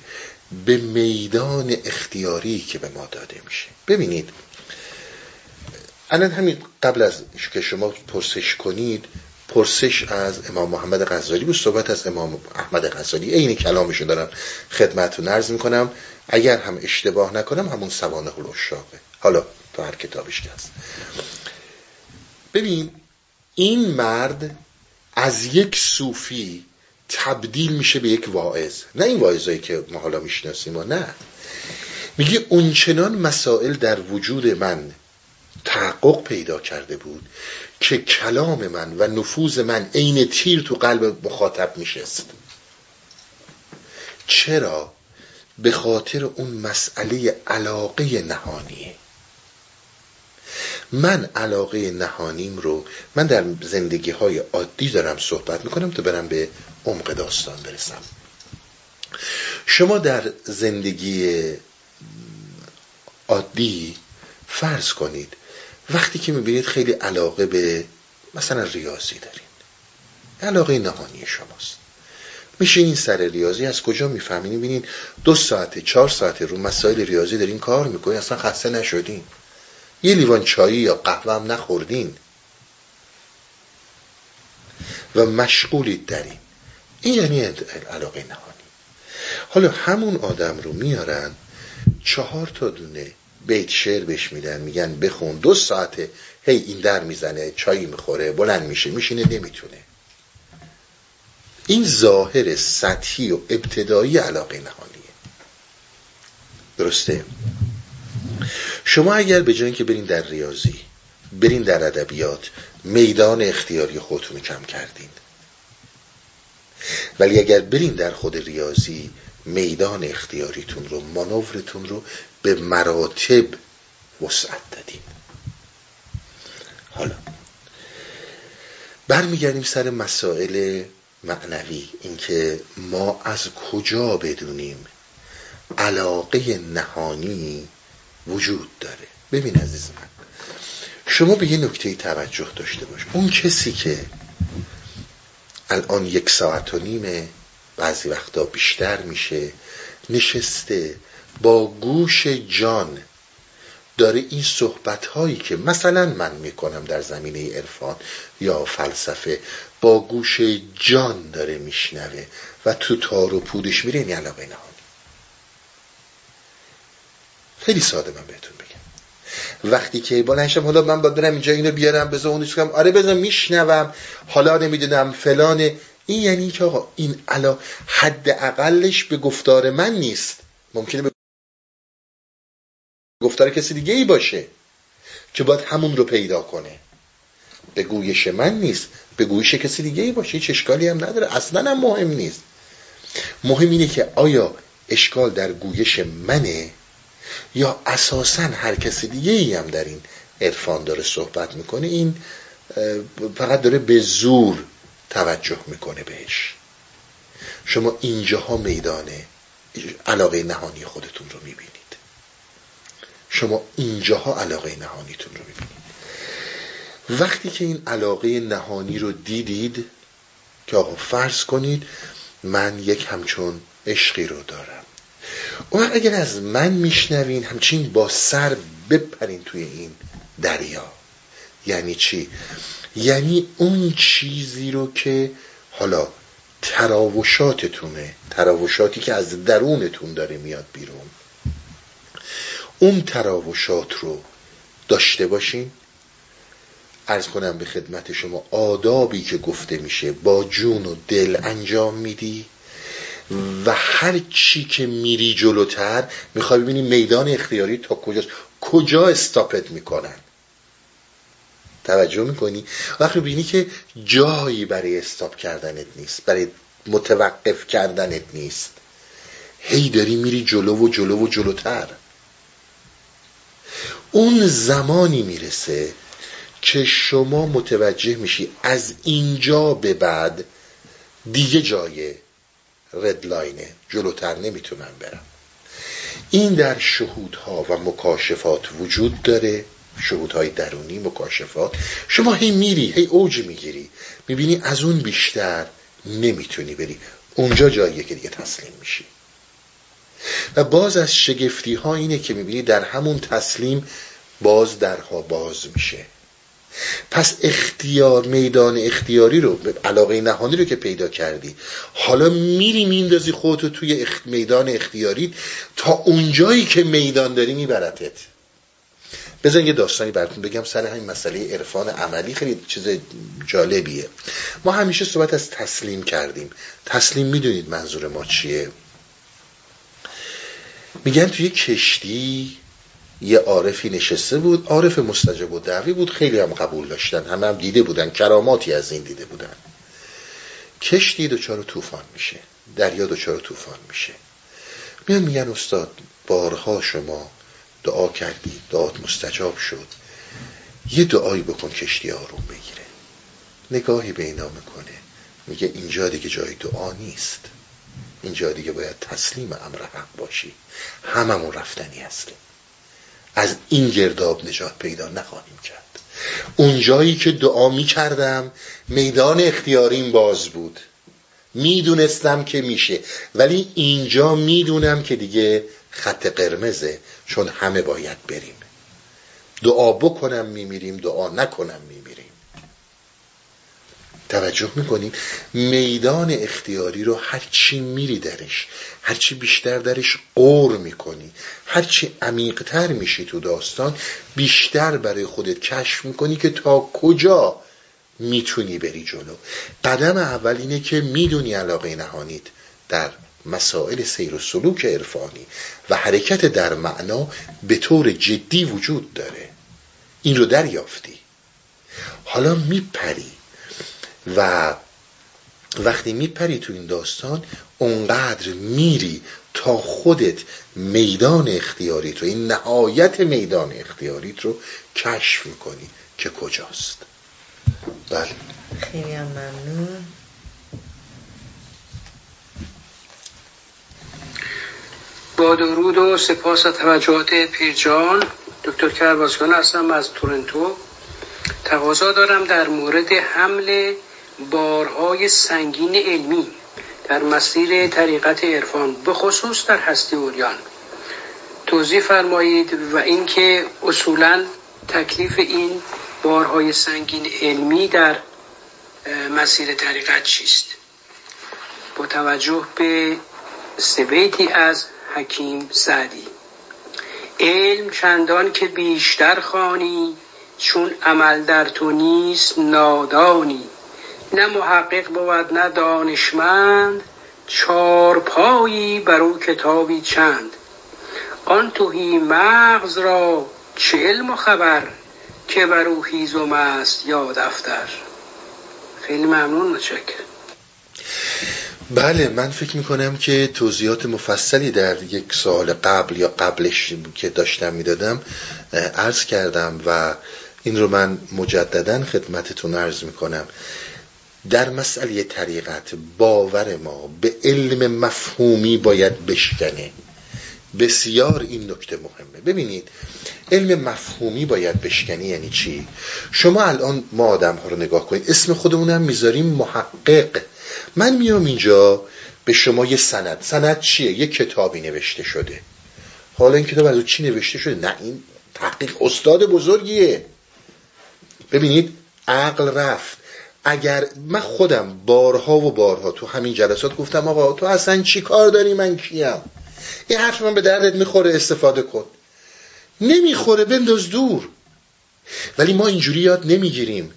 به میدان اختیاری که به ما داده میشه. ببینید الان همین قبل از که شما پرسش کنید پرسش از امام محمد غزالی بود صحبت از امام احمد غزالی. عین کلامشو دارم خدمتتون عرض می‌کنم. اگر هم اشتباه نکنم همون سوانه الاشاقه حالا تو هر کتابش که هست. ببین این مرد از یک صوفی تبدیل میشه به یک واعظ. نه این واعظایی که ما حالا می‌شناسیم و نه. میگه اونچنان مسائل در وجود من تحقق پیدا کرده بود که کلام من و نفوذ من عین تیر تو قلب مخاطب میشست. چرا؟ به خاطر اون مسئله علاقه نهانیه. من علاقه نهانیم رو من در زندگی های عادی دارم صحبت می‌کنم تا برم به عمق داستان برسم. شما در زندگی عادی فرض کنید وقتی که می‌بینید خیلی علاقه به مثلا ریاضی دارین علاقه نهانی شماست. میشه این سر ریاضی از کجا می‌فهمین می‌بینین دو ساعته چهار ساعته رو مسائل ریاضی دارین کار می‌کنین اصلا خسته نشدین. یه لیوان چایی یا قهوه هم نخوردین. و مشغولید در این. این یعنی علاقه نهانی. حالا همون آدم رو میارن چهار تا دونه بیت شعر بهش میدن میگن بخون. دو ساعته هی این در می‌زنه چایی می‌خوره بلند میشه میشینه نمی‌تونه. این ظاهر سطحی و ابتدایی علاقه نهانیه. درسته؟ شما اگر به جای که برین در ریاضی برین در ادبیات میدان اختیاری خودتون کم کردین. ولی اگر برین در خود ریاضی میدان اختیاریتون رو مانورتون رو به مراتب وسعت دادین حالا برمیگردیم سر مسائل معنوی اینکه ما از کجا بدونیم علاقه نهانی وجود داره. ببین عزیز من شما به یه نکته توجه داشته باش. اون کسی که الان یک ساعت و نیمه بعضی وقتا بیشتر میشه نشسته با گوش جان داره این صحبت هایی که مثلا من می‌کنم در زمینه عرفان یا فلسفه با گوش جان داره میشنوه و تو تار و پودش میره این علاقه نهانی خیلی ساده من بهتون بگم. وقتی که بلنشم حالا من با برم اینجا اینو بیارم بذار اونش کنم. آره بذار میشنوم. حالا نمی‌دونم فلانه. این یعنی که آقا این علا حد اقلش به گفتار من نیست. ممکنه گفتار کسی دیگه ای باشه که باید همون رو پیدا کنه. به گویش من نیست به گویش کسی دیگه ای باشه هیچ اشکالی هم نداره اصلا هم مهم نیست. مهم اینه که آیا اشکال در گویش منه یا اساسا هر کسی دیگه ای هم در این عرفان داره صحبت می‌کنه این فقط داره به زور توجه می‌کنه بهش. شما اینجاها میدانه علاقه نهانی خودتون رو می‌بینید. شما اینجاها علاقه نهانیتون رو می‌بینید. وقتی که این علاقه نهانی رو دیدید که آقا فرض کنید من یک همچون عشقی رو دارم. اون اگر از من میشنوین همچین با سر بپرین توی این دریا. یعنی چی؟ یعنی اون چیزی رو که حالا تراوشاتتونه تراوشاتی که از درونتون داره میاد بیرون. اون تراوشات رو داشته باشین. ارز کنم به خدمت شما آدابی که گفته میشه با جون و دل انجام میدی و هر چی که میری جلوتر می‌خوای ببینی میدان اختیاری تا کجاست کجا استاپت می‌کنن. توجه می‌کنی؟ وقتی ببینی که جایی برای استاپ کردنت نیست برای متوقف کردنت نیست. هی داری میری جلو و جلو و جلوتر. اون زمانی می‌رسه که شما متوجه میشی از اینجا به بعد دیگه جای ردلاینه جلوتر نمی‌تونم برم. این در شهودها و مکاشفات وجود داره. شهودهای درونی مکاشفات. شما هی میری هی اوج می‌گیری. می‌بینی از اون بیشتر نمی‌تونی بری. اونجا جاییه که دیگه تسلیم میشی. و باز از شگفتی ها اینه که می‌بینی در همون تسلیم باز درها باز میشه. پس اختیار میدان اختیاری رو علاقه نهانی رو که پیدا کردی حالا میری میندازی خودتو توی میدان اختیاری تا اونجایی که میدان داری میبرتت. بذار یه داستانی براتون بگم سر همین مسئله عرفان عملی. خیلی چیز جالبیه. ما همیشه صحبت از تسلیم کردیم. تسلیم می‌دونید منظور ما چیه؟ میگن توی کشتی یه عارفی نشسته بود عارف مستجب و دعوی بود خیلی هم قبول داشتن همه هم دیده بودن کراماتی از این دیده بودن. کشتی دچار طوفان میشه دریا دچار طوفان میشه. میان میگن استاد بارها شما دعا کردی دعات مستجاب شد. یه دعایی بکن کشتی آروم بگیره. نگاهی به اینا می‌کنه. میگه اینجا دیگه جای دعا نیست. اینجا دیگه باید تسلیم امر حق باشی. هممون رفتنی هستیم. از این گرداب نجات پیدا نخواهیم کرد. اونجایی که دعا می کردم میدان اختیاریم باز بود. می‌دونستم که میشه. ولی اینجا می‌دونم که دیگه خط قرمزه چون همه باید بریم. دعا بکنم میمیریم. دعا نکنم میمیریم. توجه می‌کنیم میدان اختیاری رو هرچی میری درش هرچی بیشتر درش قور می‌کنی هرچی عمیقتر میشی تو داستان بیشتر برای خودت کشف می‌کنی که تا کجا می‌تونی بری جلو. قدم اول اینه که می‌دونی علاقه نهانید در مسائل سیر و سلوک عرفانی و حرکت در معنا به طور جدی وجود داره. این رو دریافتی. حالا میپری. و وقتی میپری تو این داستان اونقدر میری تا خودت میدان اختیاریت رو این نهایت میدان اختیاریت رو کشف می‌کنی که کجاست. بله. خیلی هم ممنون. با درود و سپاس و توجهات پیرجان دکتر کربازگان هستم از تورنتو. تقاضا دارم در مورد حمل بارهای سنگین علمی در مسیر طریقت عرفان به خصوص در هستی اوریان. توضیح فرمایید و اینکه اصولا تکلیف این بارهای سنگین علمی در مسیر طریقت چیست؟ با توجه به سبیتی از حکیم سعدی. علم چندان که بیشتر خانی چون عمل در تو نیست نادانی. نه محقق بود نه دانشمند چار پایی بر او کتابی چند. آن توهی مغز را چه علم و خبر که بر او هیزم است یا دفتر؟ خیلی ممنون متشکرم. بله من فکر می‌کنم که توضیحات مفصلی در یک سال قبل یا قبلش که داشتم می‌دادم عرض کردم و این رو من مجددا خدمتتون عرض می‌کنم. در مسئله طریقت باور ما به علم مفهومی باید بشکنه. بسیار این نکته مهمه. ببینید علم مفهومی باید بشکنی یعنی چی؟ شما الان ما آدم ها رو نگاه کنید اسم خودمونم می‌ذاریم محقق. من میام اینجا به شما یه سند. سند چیه؟ یه کتابی نوشته شده. حالا این کتاب از چی نوشته شده؟ نه این تحقیق استاد بزرگیه. ببینید عقل رفت. اگر من خودم بارها و بارها تو همین جلسات گفتم آقا تو اصلا چی کار داری؟ من کیم؟ این حرف من به دردت می‌خوره استفاده کن. نمی‌خوره بنداز دور. ولی ما اینجوری یاد نمی‌گیریم.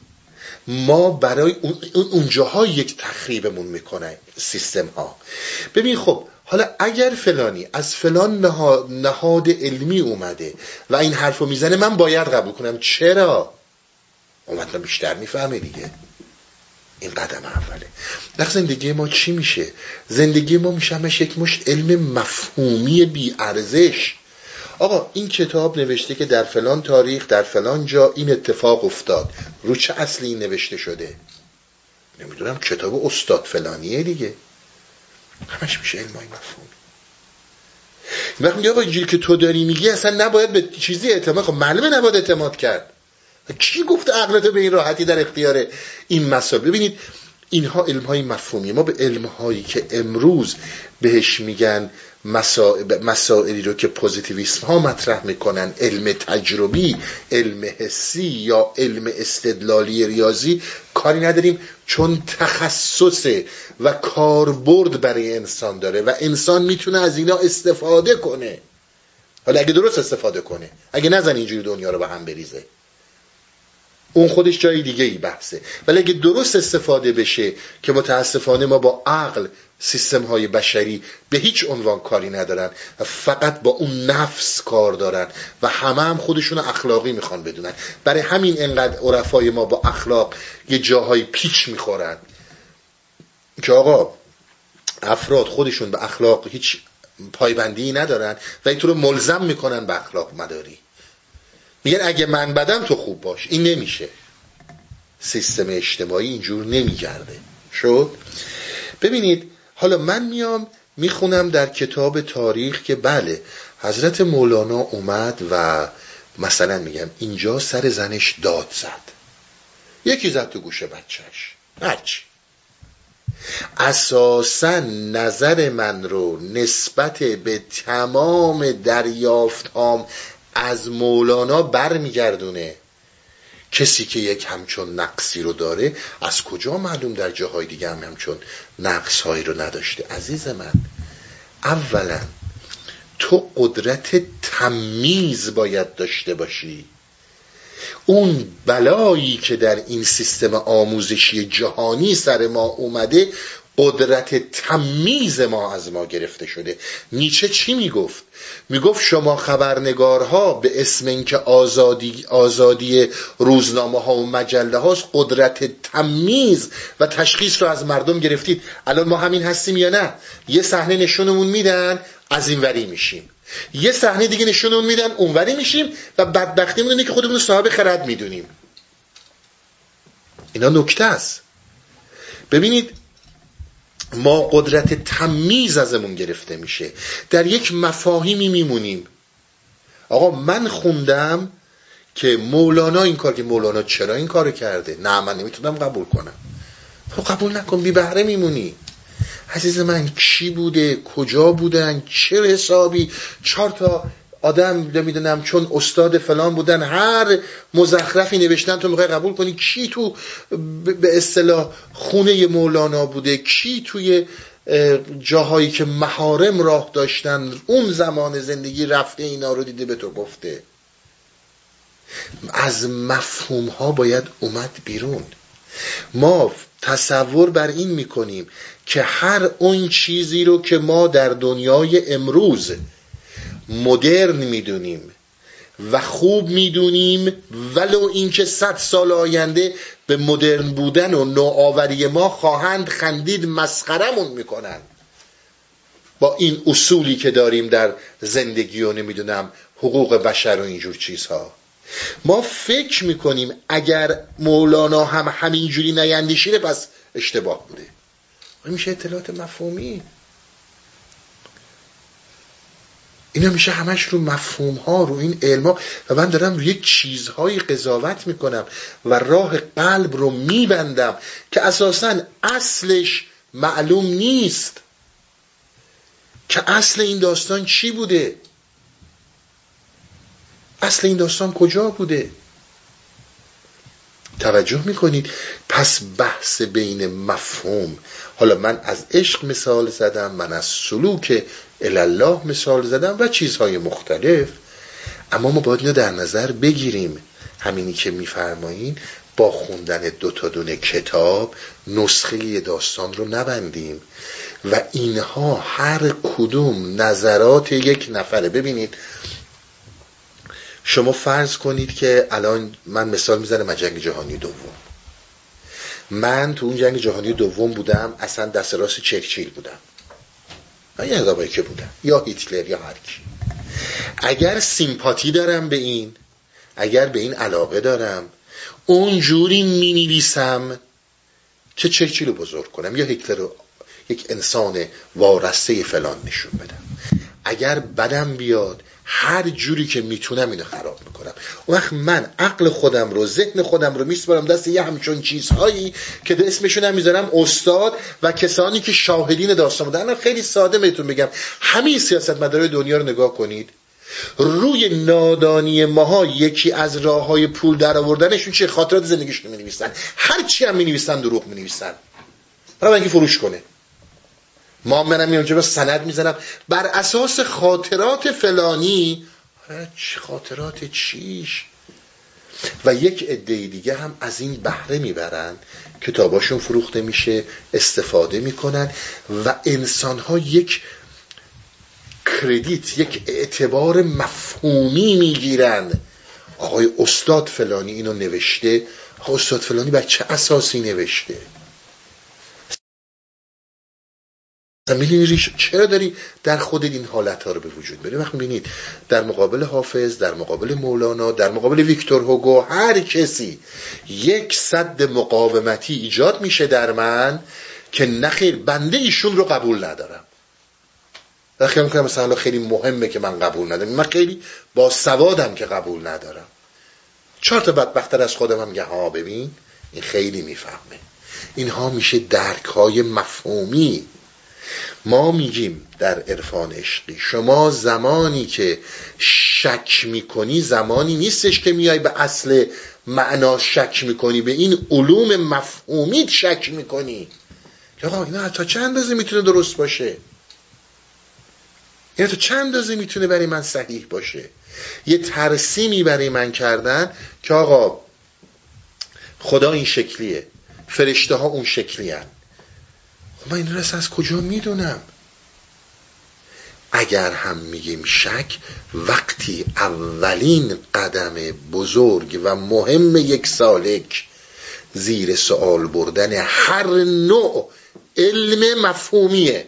ما برای اونجاها یک تخریبمون می‌کنه سیستم ها ببین خب حالا اگر فلانی از فلان نهاد علمی اومده و این حرف رو می‌زنه من باید قبول کنم. چرا؟ اومد بیشتر می‌فهمه دیگه. این قدم اوله. در زندگی ما چی میشه؟ زندگی ما میشه همش یک مشت علم مفهومی بی ارزش آقا این کتاب نوشته که در فلان تاریخ در فلان جا این اتفاق افتاد. رو چه اصلی این نوشته شده؟ نمی‌دونم کتاب استاد فلانیه دیگه. همش میشه علم های مفهومی. وقتی آقا اینجوری که تو داری میگی اصلا نباید به چیزی اعتماد خب معلومه نباید اعتماد کرد. کی گفت عقلتو به این راحتی در اختیار این مسائل؟ ببینید اینها علم های مفهومی ما به علم هایی که امروز بهش میگن مسائلی رو که پوزیتیویسم ها مطرح می‌کنن علم تجربی علم حسی یا علم استدلالی ریاضی کاری نداریم چون تخصص و کاربرد برای انسان داره و انسان می‌تونه از اینا استفاده کنه. حالا اگه درست استفاده کنه اگه نزن اینجوری دنیا رو به هم بریزه. اون خودش جای دیگه ای بحثه. ولی اگه درست استفاده بشه که متاسفانه ما با عقل سیستم های بشری به هیچ عنوان کاری ندارن و فقط با اون نفس کار دارن و همه هم خودشون اخلاقی می‌خوان بدونن. برای همین انقدر عرفای ما با اخلاق یه جاهای پیچ می‌خورن. که آقا افراد خودشون به اخلاق هیچ پایبندی ندارن و اینطور ملزم می‌کنن به اخلاق مداری. میگن اگه من بدم تو خوب باش. این نمیشه. سیستم اجتماعی اینجور نمیگرده. شد؟ ببینید حالا من میام می‌خونم در کتاب تاریخ که بله حضرت مولانا اومد و مثلا میگم اینجا سر زنش داد زد. یکی زد تو گوش بچهش. هرچی. اساسا نظر من رو نسبت به تمام دریافتام از مولانا برمیگردونه. کسی که یک همچون نقصی رو داره از کجا معلوم در جاهای دیگه هم همچون نقص هایی رو نداشته؟ عزیز من اولا تو قدرت تمیز باید داشته باشی. اون بلایی که در این سیستم آموزشی جهانی سر ما اومده قدرت تمیز ما از ما گرفته شده. نیچه چی می‌گفت؟ می‌گفت شما خبرنگارها به اسم اینکه آزادی آزادی روزنامه ها و مجله هاست قدرت تمیز و تشخیص رو از مردم گرفتید. الان ما همین هستیم یا نه؟ یه صحنه نشونمون میدن از این وری میشیم. یه صحنه دیگه نشونمون میدن اونوری میشیم و بدبختی اینه که خودمون صاحب خرد می‌دونیم. اینا نکته است. ببینید ما قدرت تمیز ازمون گرفته میشه. در یک مفاهیمی میمونیم. آقا من خوندم که مولانا این کار که مولانا چرا این کار کرده؟ نه من نمی‌تونم قبول کنم. خب قبول نکن بی بهره میمونی. عزیز من کی بوده؟ کجا بودن؟ چه حسابی؟ چهار تا آدم نمی‌دونم چون استاد فلان بودن هر مزخرفی نوشتن تو می‌خوای قبول کنی کی تو به اصطلاح خونه مولانا بوده کی توی جاهایی که محارم راه داشتن اون زمان زندگی رفته اینا رو دیده به تو گفته. از مفهوم ها باید اومد بیرون. ما تصور بر این می‌کنیم که هر اون چیزی رو که ما در دنیای امروز مدرن می‌دونیم و خوب می‌دونیم ولو اینکه صد سال آینده به مدرن بودن و نوآوری ما خواهند خندید مسخرمون می‌کنن با این اصولی که داریم در زندگی و نمی‌دونم حقوق بشر و اینجور چیزها. ما فکر می‌کنیم اگر مولانا هم همینجوری نیندیشیده پس اشتباه بوده. میشه اطلاعات مفهومی. اینا میشه همش رو مفهوم ها رو این علم و من دارم روی چیزهایی قضاوت می‌کنم و راه قلب رو میبندم که اساسا اصلش معلوم نیست که اصل این داستان چی بوده. اصل این داستان کجا بوده؟ توجه می‌کنید. پس بحث بین مفهوم حالا من از عشق مثال زدم من از سلوک الله مثال زدم و چیزهای مختلف. اما ما باید اینو در نظر بگیریم. همینی که میفرمایین با خوندن دو تا دونه کتاب نسخه داستان رو نبندیم. و اینها هر کدوم نظرات یک نفره. ببینید شما فرض کنید که الان من مثال می‌زنم جنگ جهانی دوم. من تو اون جنگ جهانی دوم بودم اصلا دست راست چرچیل بودم. یه ادامایی که بودم یا هیتلر یا هر کی. اگر سیمپاتی دارم به این اگر به این علاقه دارم اونجوری می نویسم که چرچیل رو بزرگ کنم یا هیتلر رو یک انسان وارسته فلان نشون بدم. اگر بدم بیاد هر جوری که می‌تونم اینو خراب می‌کنم. اون وقت من عقل خودم رو ذهن خودم رو میسپارم دست یه همچون چیزهایی که اسمشون هم می‌ذارم استاد و کسانی که شاهدین داستان بودن. خیلی ساده بهتون بگم. همین سیاست مداره دنیا رو نگاه کنید. روی نادانی ماها یکی از راه های پول در آوردنشون چه خاطرات زندگیشون می نویسن هر چی هم می نویسن دروغ می نویسن برای فروش کنه. ما منم اونجا به سند می‌زنم. بر اساس خاطرات فلانی خاطرات چیش؟ و یک عده دیگه هم از این بهره می‌برن کتاباشون فروخته میشه استفاده می‌کنن و انسان ها یک کردیت یک اعتبار مفهومی می‌گیرن. آقای استاد فلانی اینو نوشته. استاد فلانی بر چه اساسی نوشته؟ می‌دونی چرا داری در خود این حالت ها رو به وجود بری وقت می‌بینید در مقابل حافظ در مقابل مولانا در مقابل ویکتور هوگو هر کسی یک صد مقاومتی ایجاد میشه در من که نخیر بنده ایشون رو قبول ندارم. و خیلی می‌کنم مثلا خیلی مهمه که من قبول ندارم من خیلی با سوادم که قبول ندارم. چهار تا بدبختر از خودم هم ها ببین این خیلی می‌فهمه. اینها میشه درک های مفهومی. ما میگیم در عرفان عشقی شما زمانی که شک می‌کنی زمانی نیستش که میای به اصل معنا شک می‌کنی به این علوم مفهومی شک می‌کنی. آقا اینا تا چند اندازه می‌تونه درست باشه؟ این تو چند اندازه می‌تونه برای من صحیح باشه؟ یه ترسیمی برای من کردن که آقا خدا این شکلیه فرشته ها اون شکلی هن. من این رس از کجا می‌دونم؟ اگر هم میگیم شک وقتی اولین قدم بزرگ و مهم یک سالک زیر سوال بردن هر نوع علم مفهومیه.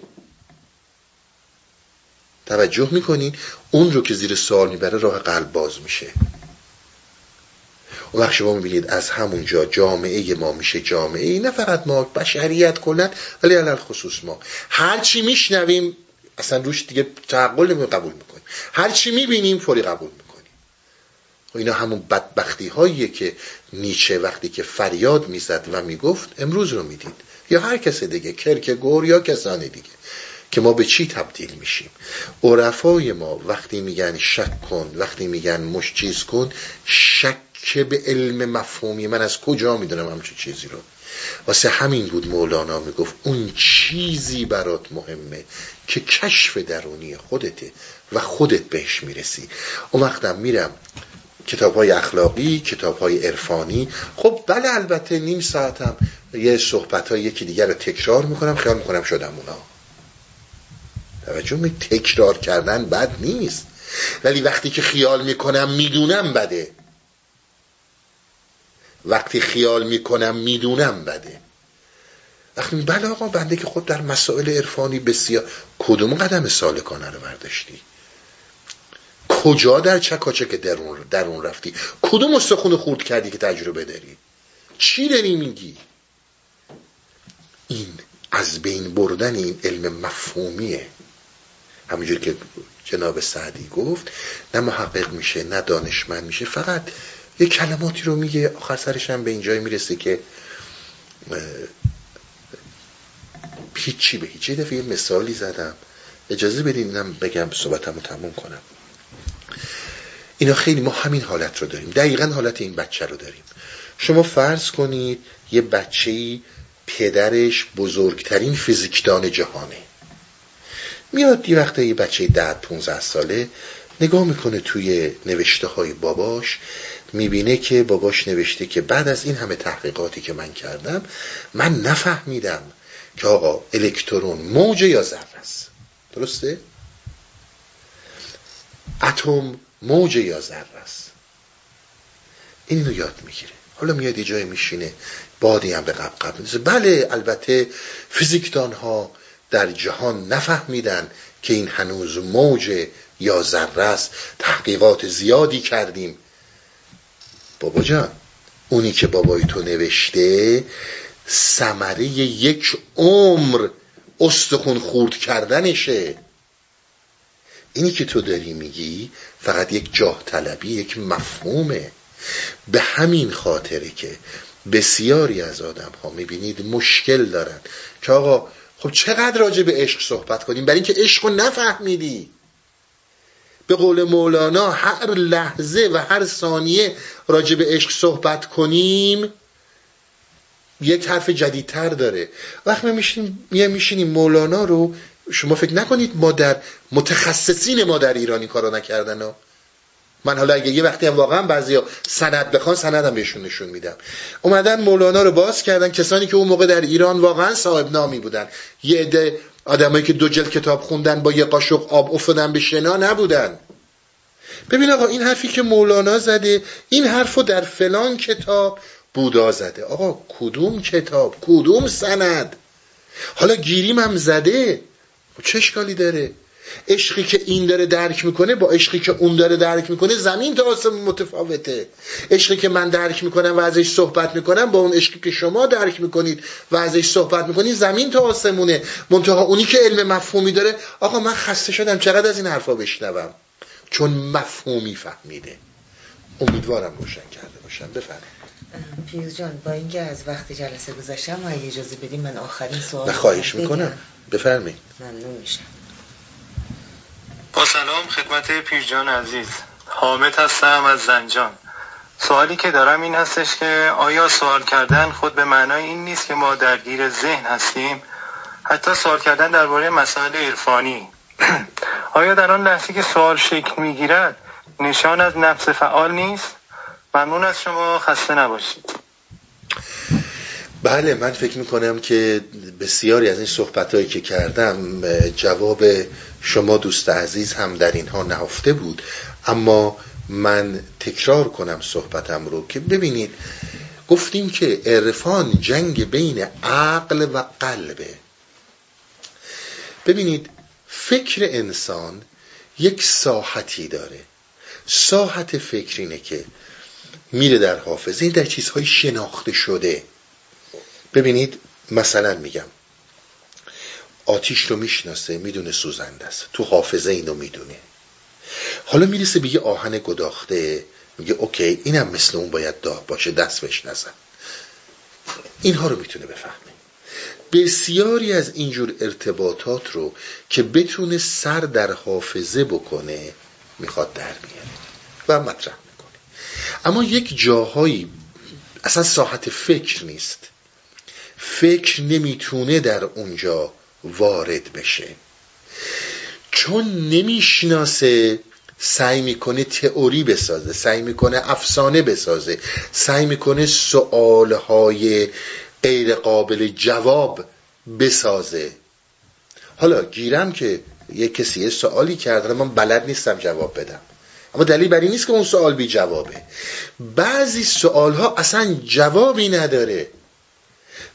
توجه می‌کنین اون رو که زیر سوال می‌بره راه قلب باز میشه. و وقت شما می‌بینید از همونجا جامعه ما میشه جامعه ای نه فقط ما بشریت کنن ولی علال خصوص ما. هرچی میشنویم اصلا روش دیگه تعقل نمی قبول می‌کنیم هرچی می‌بینیم فوری قبول می‌کنیم. و اینا همون بدبختی هاییه که نیچه وقتی که فریاد می‌زد و می‌گفت امروز رو می‌دید. یا هر کس دیگه کرکگور یا کسان دیگه که ما به چی تبدیل میشیم؟ عرفای ما وقتی میگن شک کن وقتی میگن مش چیز کن شک به علم مفهومی من از کجا می‌دونم همچون چیزی رو؟ واسه همین بود مولانا می‌گفت اون چیزی برات مهمه که کشف درونی خودته و خودت بهش می‌رسی. اون وقتم میرم کتاب های اخلاقی کتاب های عرفانی. خب بله البته نیم ساعتم یه صحبت های یکی دیگر رو تکرار می‌کنم خیال می‌کنم شدم اونا. توجه می تکرار کردن بد نیست. ولی وقتی که خیال می‌کنم می‌دونم بده. وقتی خیال می‌کنم می‌دونم بده. وقتی بله آقا بنده که خود در مسائل عرفانی بسیار کدوم قدم سالکانه رو برداشتی؟ کجا در چکاچک درون, درون رفتی؟ کدوم استخون خورد کردی که تجربه داری؟ چی داری میگی؟ این از بین بردن این علم مفهومیه. همونجور که جناب سعدی گفت نه محقق میشه نه دانشمند میشه فقط یه کلماتی رو میگه آخر سرش هم به اینجای می‌رسه که هیچی به هیچی دفعه مثالی زدم. اجازه بدین بگم صحبتم رو تموم کنم. اینا خیلی ما همین حالت رو داریم. دقیقا حالت این بچه رو داریم. شما فرض کنید یه بچه پدرش بزرگترین فیزیکدان جهانه. میاد یه وقت یه بچه ده 15 ساله نگاه می‌کنه توی نوشته های باباش. می‌بینه که باباش نوشته که بعد از این همه تحقیقاتی که من کردم من نفهمیدم که آقا الکترون موج یا ذره است. درسته؟ اتم موج یا ذره است. این رو یاد می‌گیره. حالا میاد یه جای میشینه بادی هم به قبقب میزه بله البته فیزیکدان ها در جهان نفهمیدن که این هنوز موج یا ذره است. تحقیقات زیادی کردیم. بابا جان اونی که بابای تو نوشته سمره یک عمر استخون خورد کردنشه. اینی که تو داری میگی فقط یک جاه طلبی یک مفهومه. به همین خاطره که بسیاری از آدم ها می‌بینید مشکل دارن. که آقا خب چقدر راجع به عشق صحبت کنیم؟ برای اینکه عشق رو نفهمیدی. به قول مولانا هر لحظه و هر ثانیه راجع به عشق صحبت کنیم یک حرف جدیدتر داره. وقتی میشینیم میشینیم مولانا رو شما فکر نکنید ما در متخصصین ما در ایرانی کارا نکردن ها. من حالا اگه یه وقتی هم واقعا بعضیا سند بخوان سندم بهشون نشون میدم. اومدن مولانا رو باز کردن کسانی که اون موقع در ایران واقعا صاحب نامی بودن. یه عده آدمایی که دو جلد کتاب خوندن با یه قاشق آب افتادن به شنا نبودن. ببین آقا این حرفی که مولانا زده این حرفو در فلان کتاب بودا زده. آقا کدوم کتاب؟ کدوم سند؟ حالا گیریم هم زده. چه اشکالی داره؟ عشقی که این داره درک می‌کنه با عشقی که اون داره درک می‌کنه زمین تا آسمون متفاوته. عشقی که من درک می‌کنم و ازش صحبت می‌کنم با اون عشقی که شما درک می‌کنید و ازش صحبت می‌کنید زمین تا آسمونه. منتها اونی که علم مفهومی داره آقا من خسته شدم چقدر از این حرفا بشنوم؟ چون مفهومی فهمیده. امیدوارم روشن کرده باشم. بفرمایید. پیروز جان با اینکه از وقت جلسه گذاشتم و اجازه بدیم من آخرین سوال خواهش می‌کنم. بفرمایید. ممنون میشم. با سلام خدمت پیرجان عزیز. حامد هستم از زنجان. سوالی که دارم این هستش که آیا سوال کردن خود به معنای این نیست که ما درگیر ذهن هستیم؟ حتی سوال کردن درباره مسائل عرفانی. آیا در آن لحظه که سوال شکل می‌گیرد نشان از نفس فعال نیست؟ ممنون از شما خسته نباشید. بله من فکر می‌کنم که بسیاری از این صحبت هایی که کردم جواب شما دوست عزیز هم در اینها نهفته بود. اما من تکرار کنم صحبتم رو که ببینید گفتیم که عرفان جنگ بین عقل و قلبه ببینید فکر انسان یک ساحتی داره. ساحت فکر اینه که میره در حافظه در چیزهای شناخته شده. ببینید مثلا میگم آتیش رو می‌شناسه می‌دونه سوزنده است. تو حافظه اینو می‌دونه. حالا می‌رسه به یه آهن گداخته میگه اوکی اینم مثل اون باید داغ باشه دست بهش نزن اینها رو می‌تونه بفهمه. بسیاری از اینجور ارتباطات رو که بتونه سر در حافظه بکنه می‌خواد در میاره و مطرح می‌کنه. اما یک جاهایی اصلا ساحت فکر نیست. فکر نمی‌تونه در اونجا وارد بشه. چون نمی‌شناسه سعی می‌کنه تئوری بسازه سعی می‌کنه افسانه بسازه سعی می‌کنه سوالهای غیر قابل جواب بسازه. حالا گیرم که یه کسی یه سوالی کرده من بلد نیستم جواب بدم. اما دلیل بر این نیست که اون سوال بی جوابه بعضی سوال ها اصلا جوابی نداره.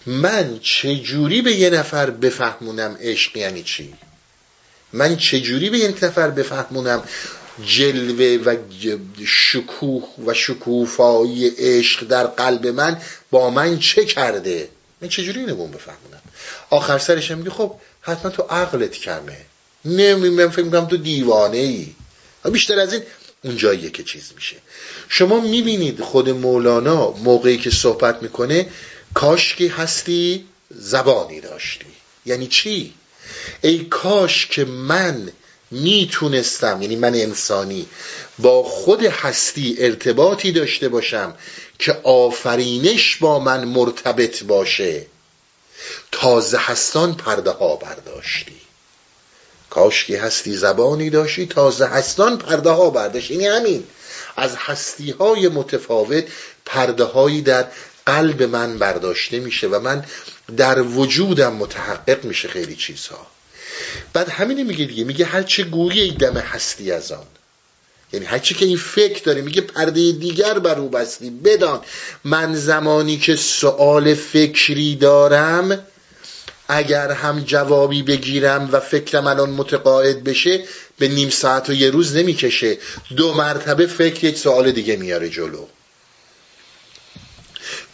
من چجوری به یه نفر بفهمونم عشق یعنی چی؟ من چجوری به یک نفر بفهمونم جلوه و شکوه و شکوفایی عشق در قلب من با من چه کرده؟ من چجوری اینو بفهمونم؟ آخر سرش میگه خب حتما تو عقلت کمه. نمی‌دونم فکر می‌کنم تو دیوانه ای بیشتر از این اونجاییه که چیز میشه. شما می‌بینید خود مولانا موقعی که صحبت می‌کنه کاش که هستی زبانی داشتی. یعنی چی؟ ای کاش که من می‌تونستم یعنی من انسانی با خود هستی ارتباطی داشته باشم که آفرینش با من مرتبط باشه. تازه هستان پرده ها برداشتی. کاش که هستی زبانی داشتی تازه هستان پرده ها برداشتی. یعنی همین. از هستی های متفاوت پرده هایی در قلب من برداشته میشه و من در وجودم متحقق میشه خیلی چیزها. بعد همینه میگه دیگه میگه هر چه گویی دم هستی از آن. یعنی هرچی که این فکر داره میگه پرده دیگر بر او بستی. بدان من زمانی که سوال فکری دارم اگر هم جوابی بگیرم و فکرم الان متقاعد بشه به نیم ساعت و یه روز نمی‌کشه. دو مرتبه فکر یک سوال دیگه میاره جلو.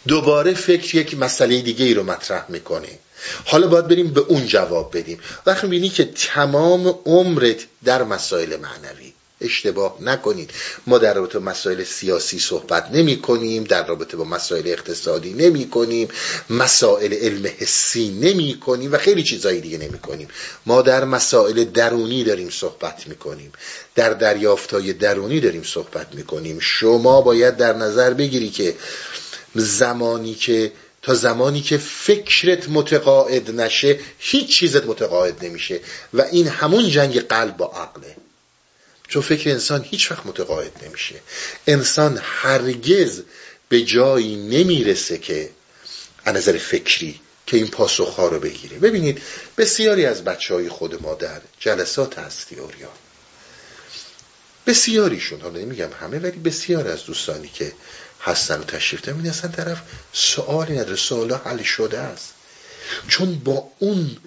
دوباره فکر یک مسئله دیگه ای رو مطرح می‌کنه حالا باید بریم به اون جواب بدیم. وقتی بینی که تمام عمرت در مسائل معنوی. اشتباه نکنید. ما در رابطه با مسائل سیاسی صحبت نمی کنیم در رابطه با مسائل اقتصادی نمی کنیم مسائل علم حسی نمی کنیم و خیلی چیزایی دیگه نمی کنیم ما در مسائل درونی داریم صحبت می کنیم در دریافتای درونی داریم صحبت می کنیم شما باید در نظر بگیری که زمانی که تا زمانی که فکرت متقاعد نشه هیچ چیزت متقاعد نمیشه. و این همون جنگ قلب با عقله. چون فکر انسان هیچ وقت متقاعد نمیشه. انسان هرگز به جایی نمی‌رسه که از نظر فکری که این پاسخها رو بگیره. ببینید بسیاری از بچه های خود ما در جلسات هستی اوریان بسیاریشون حالا نمیگم همه ولی بسیار از دوستانی که هستن و تشریف دارن. اصلا طرف سوالی نداره. سوالا حل شده است. چون با اون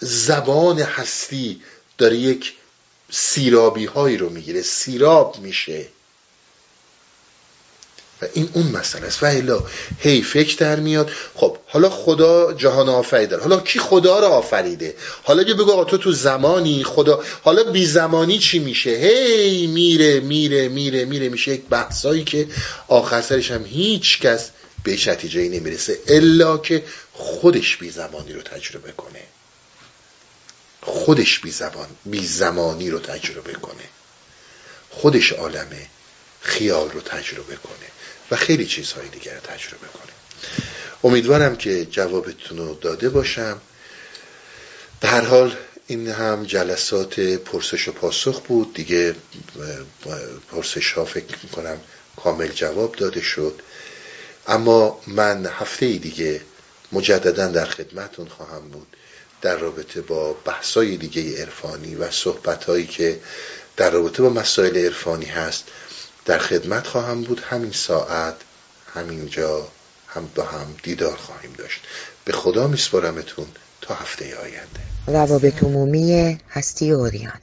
زبان هستی داره یک سیرابی هایی رو می‌گیره. سیراب میشه. و این اون مسئله است. و الا هی فکر در میاد. خب حالا خدا جهان آفریده. حالا کی خدا رو آفریده؟ حالا که بگو تو تو زمانی خدا حالا بی زمانی چی میشه؟ هی میره میره میره میره میشه یک بحثایی که آخر هم هیچ کس به نتیجه نمی‌رسه. الا که خودش بی زمانی رو تجربه کنه. خودش بی, زبان بی زمانی رو تجربه کنه. خودش عالمه خیال رو تجربه کنه. و خیلی چیزهای دیگر رو تجربه کنه امیدوارم که جوابتون رو داده باشم. به هر حال این هم جلسات پرسش و پاسخ بود. دیگه پرسش ها فکر می‌کنم کامل جواب داده شد. اما من هفته دیگه مجددا در خدمتون خواهم بود در رابطه با بحثای دیگه عرفانی و صحبت که در رابطه با مسائل عرفانی هست. در خدمت خواهم بود. همین ساعت همینجا هم با هم دیدار خواهیم داشت. به خدا میسپرمتون تا هفته آینده. روابط عمومی هستی اوریان.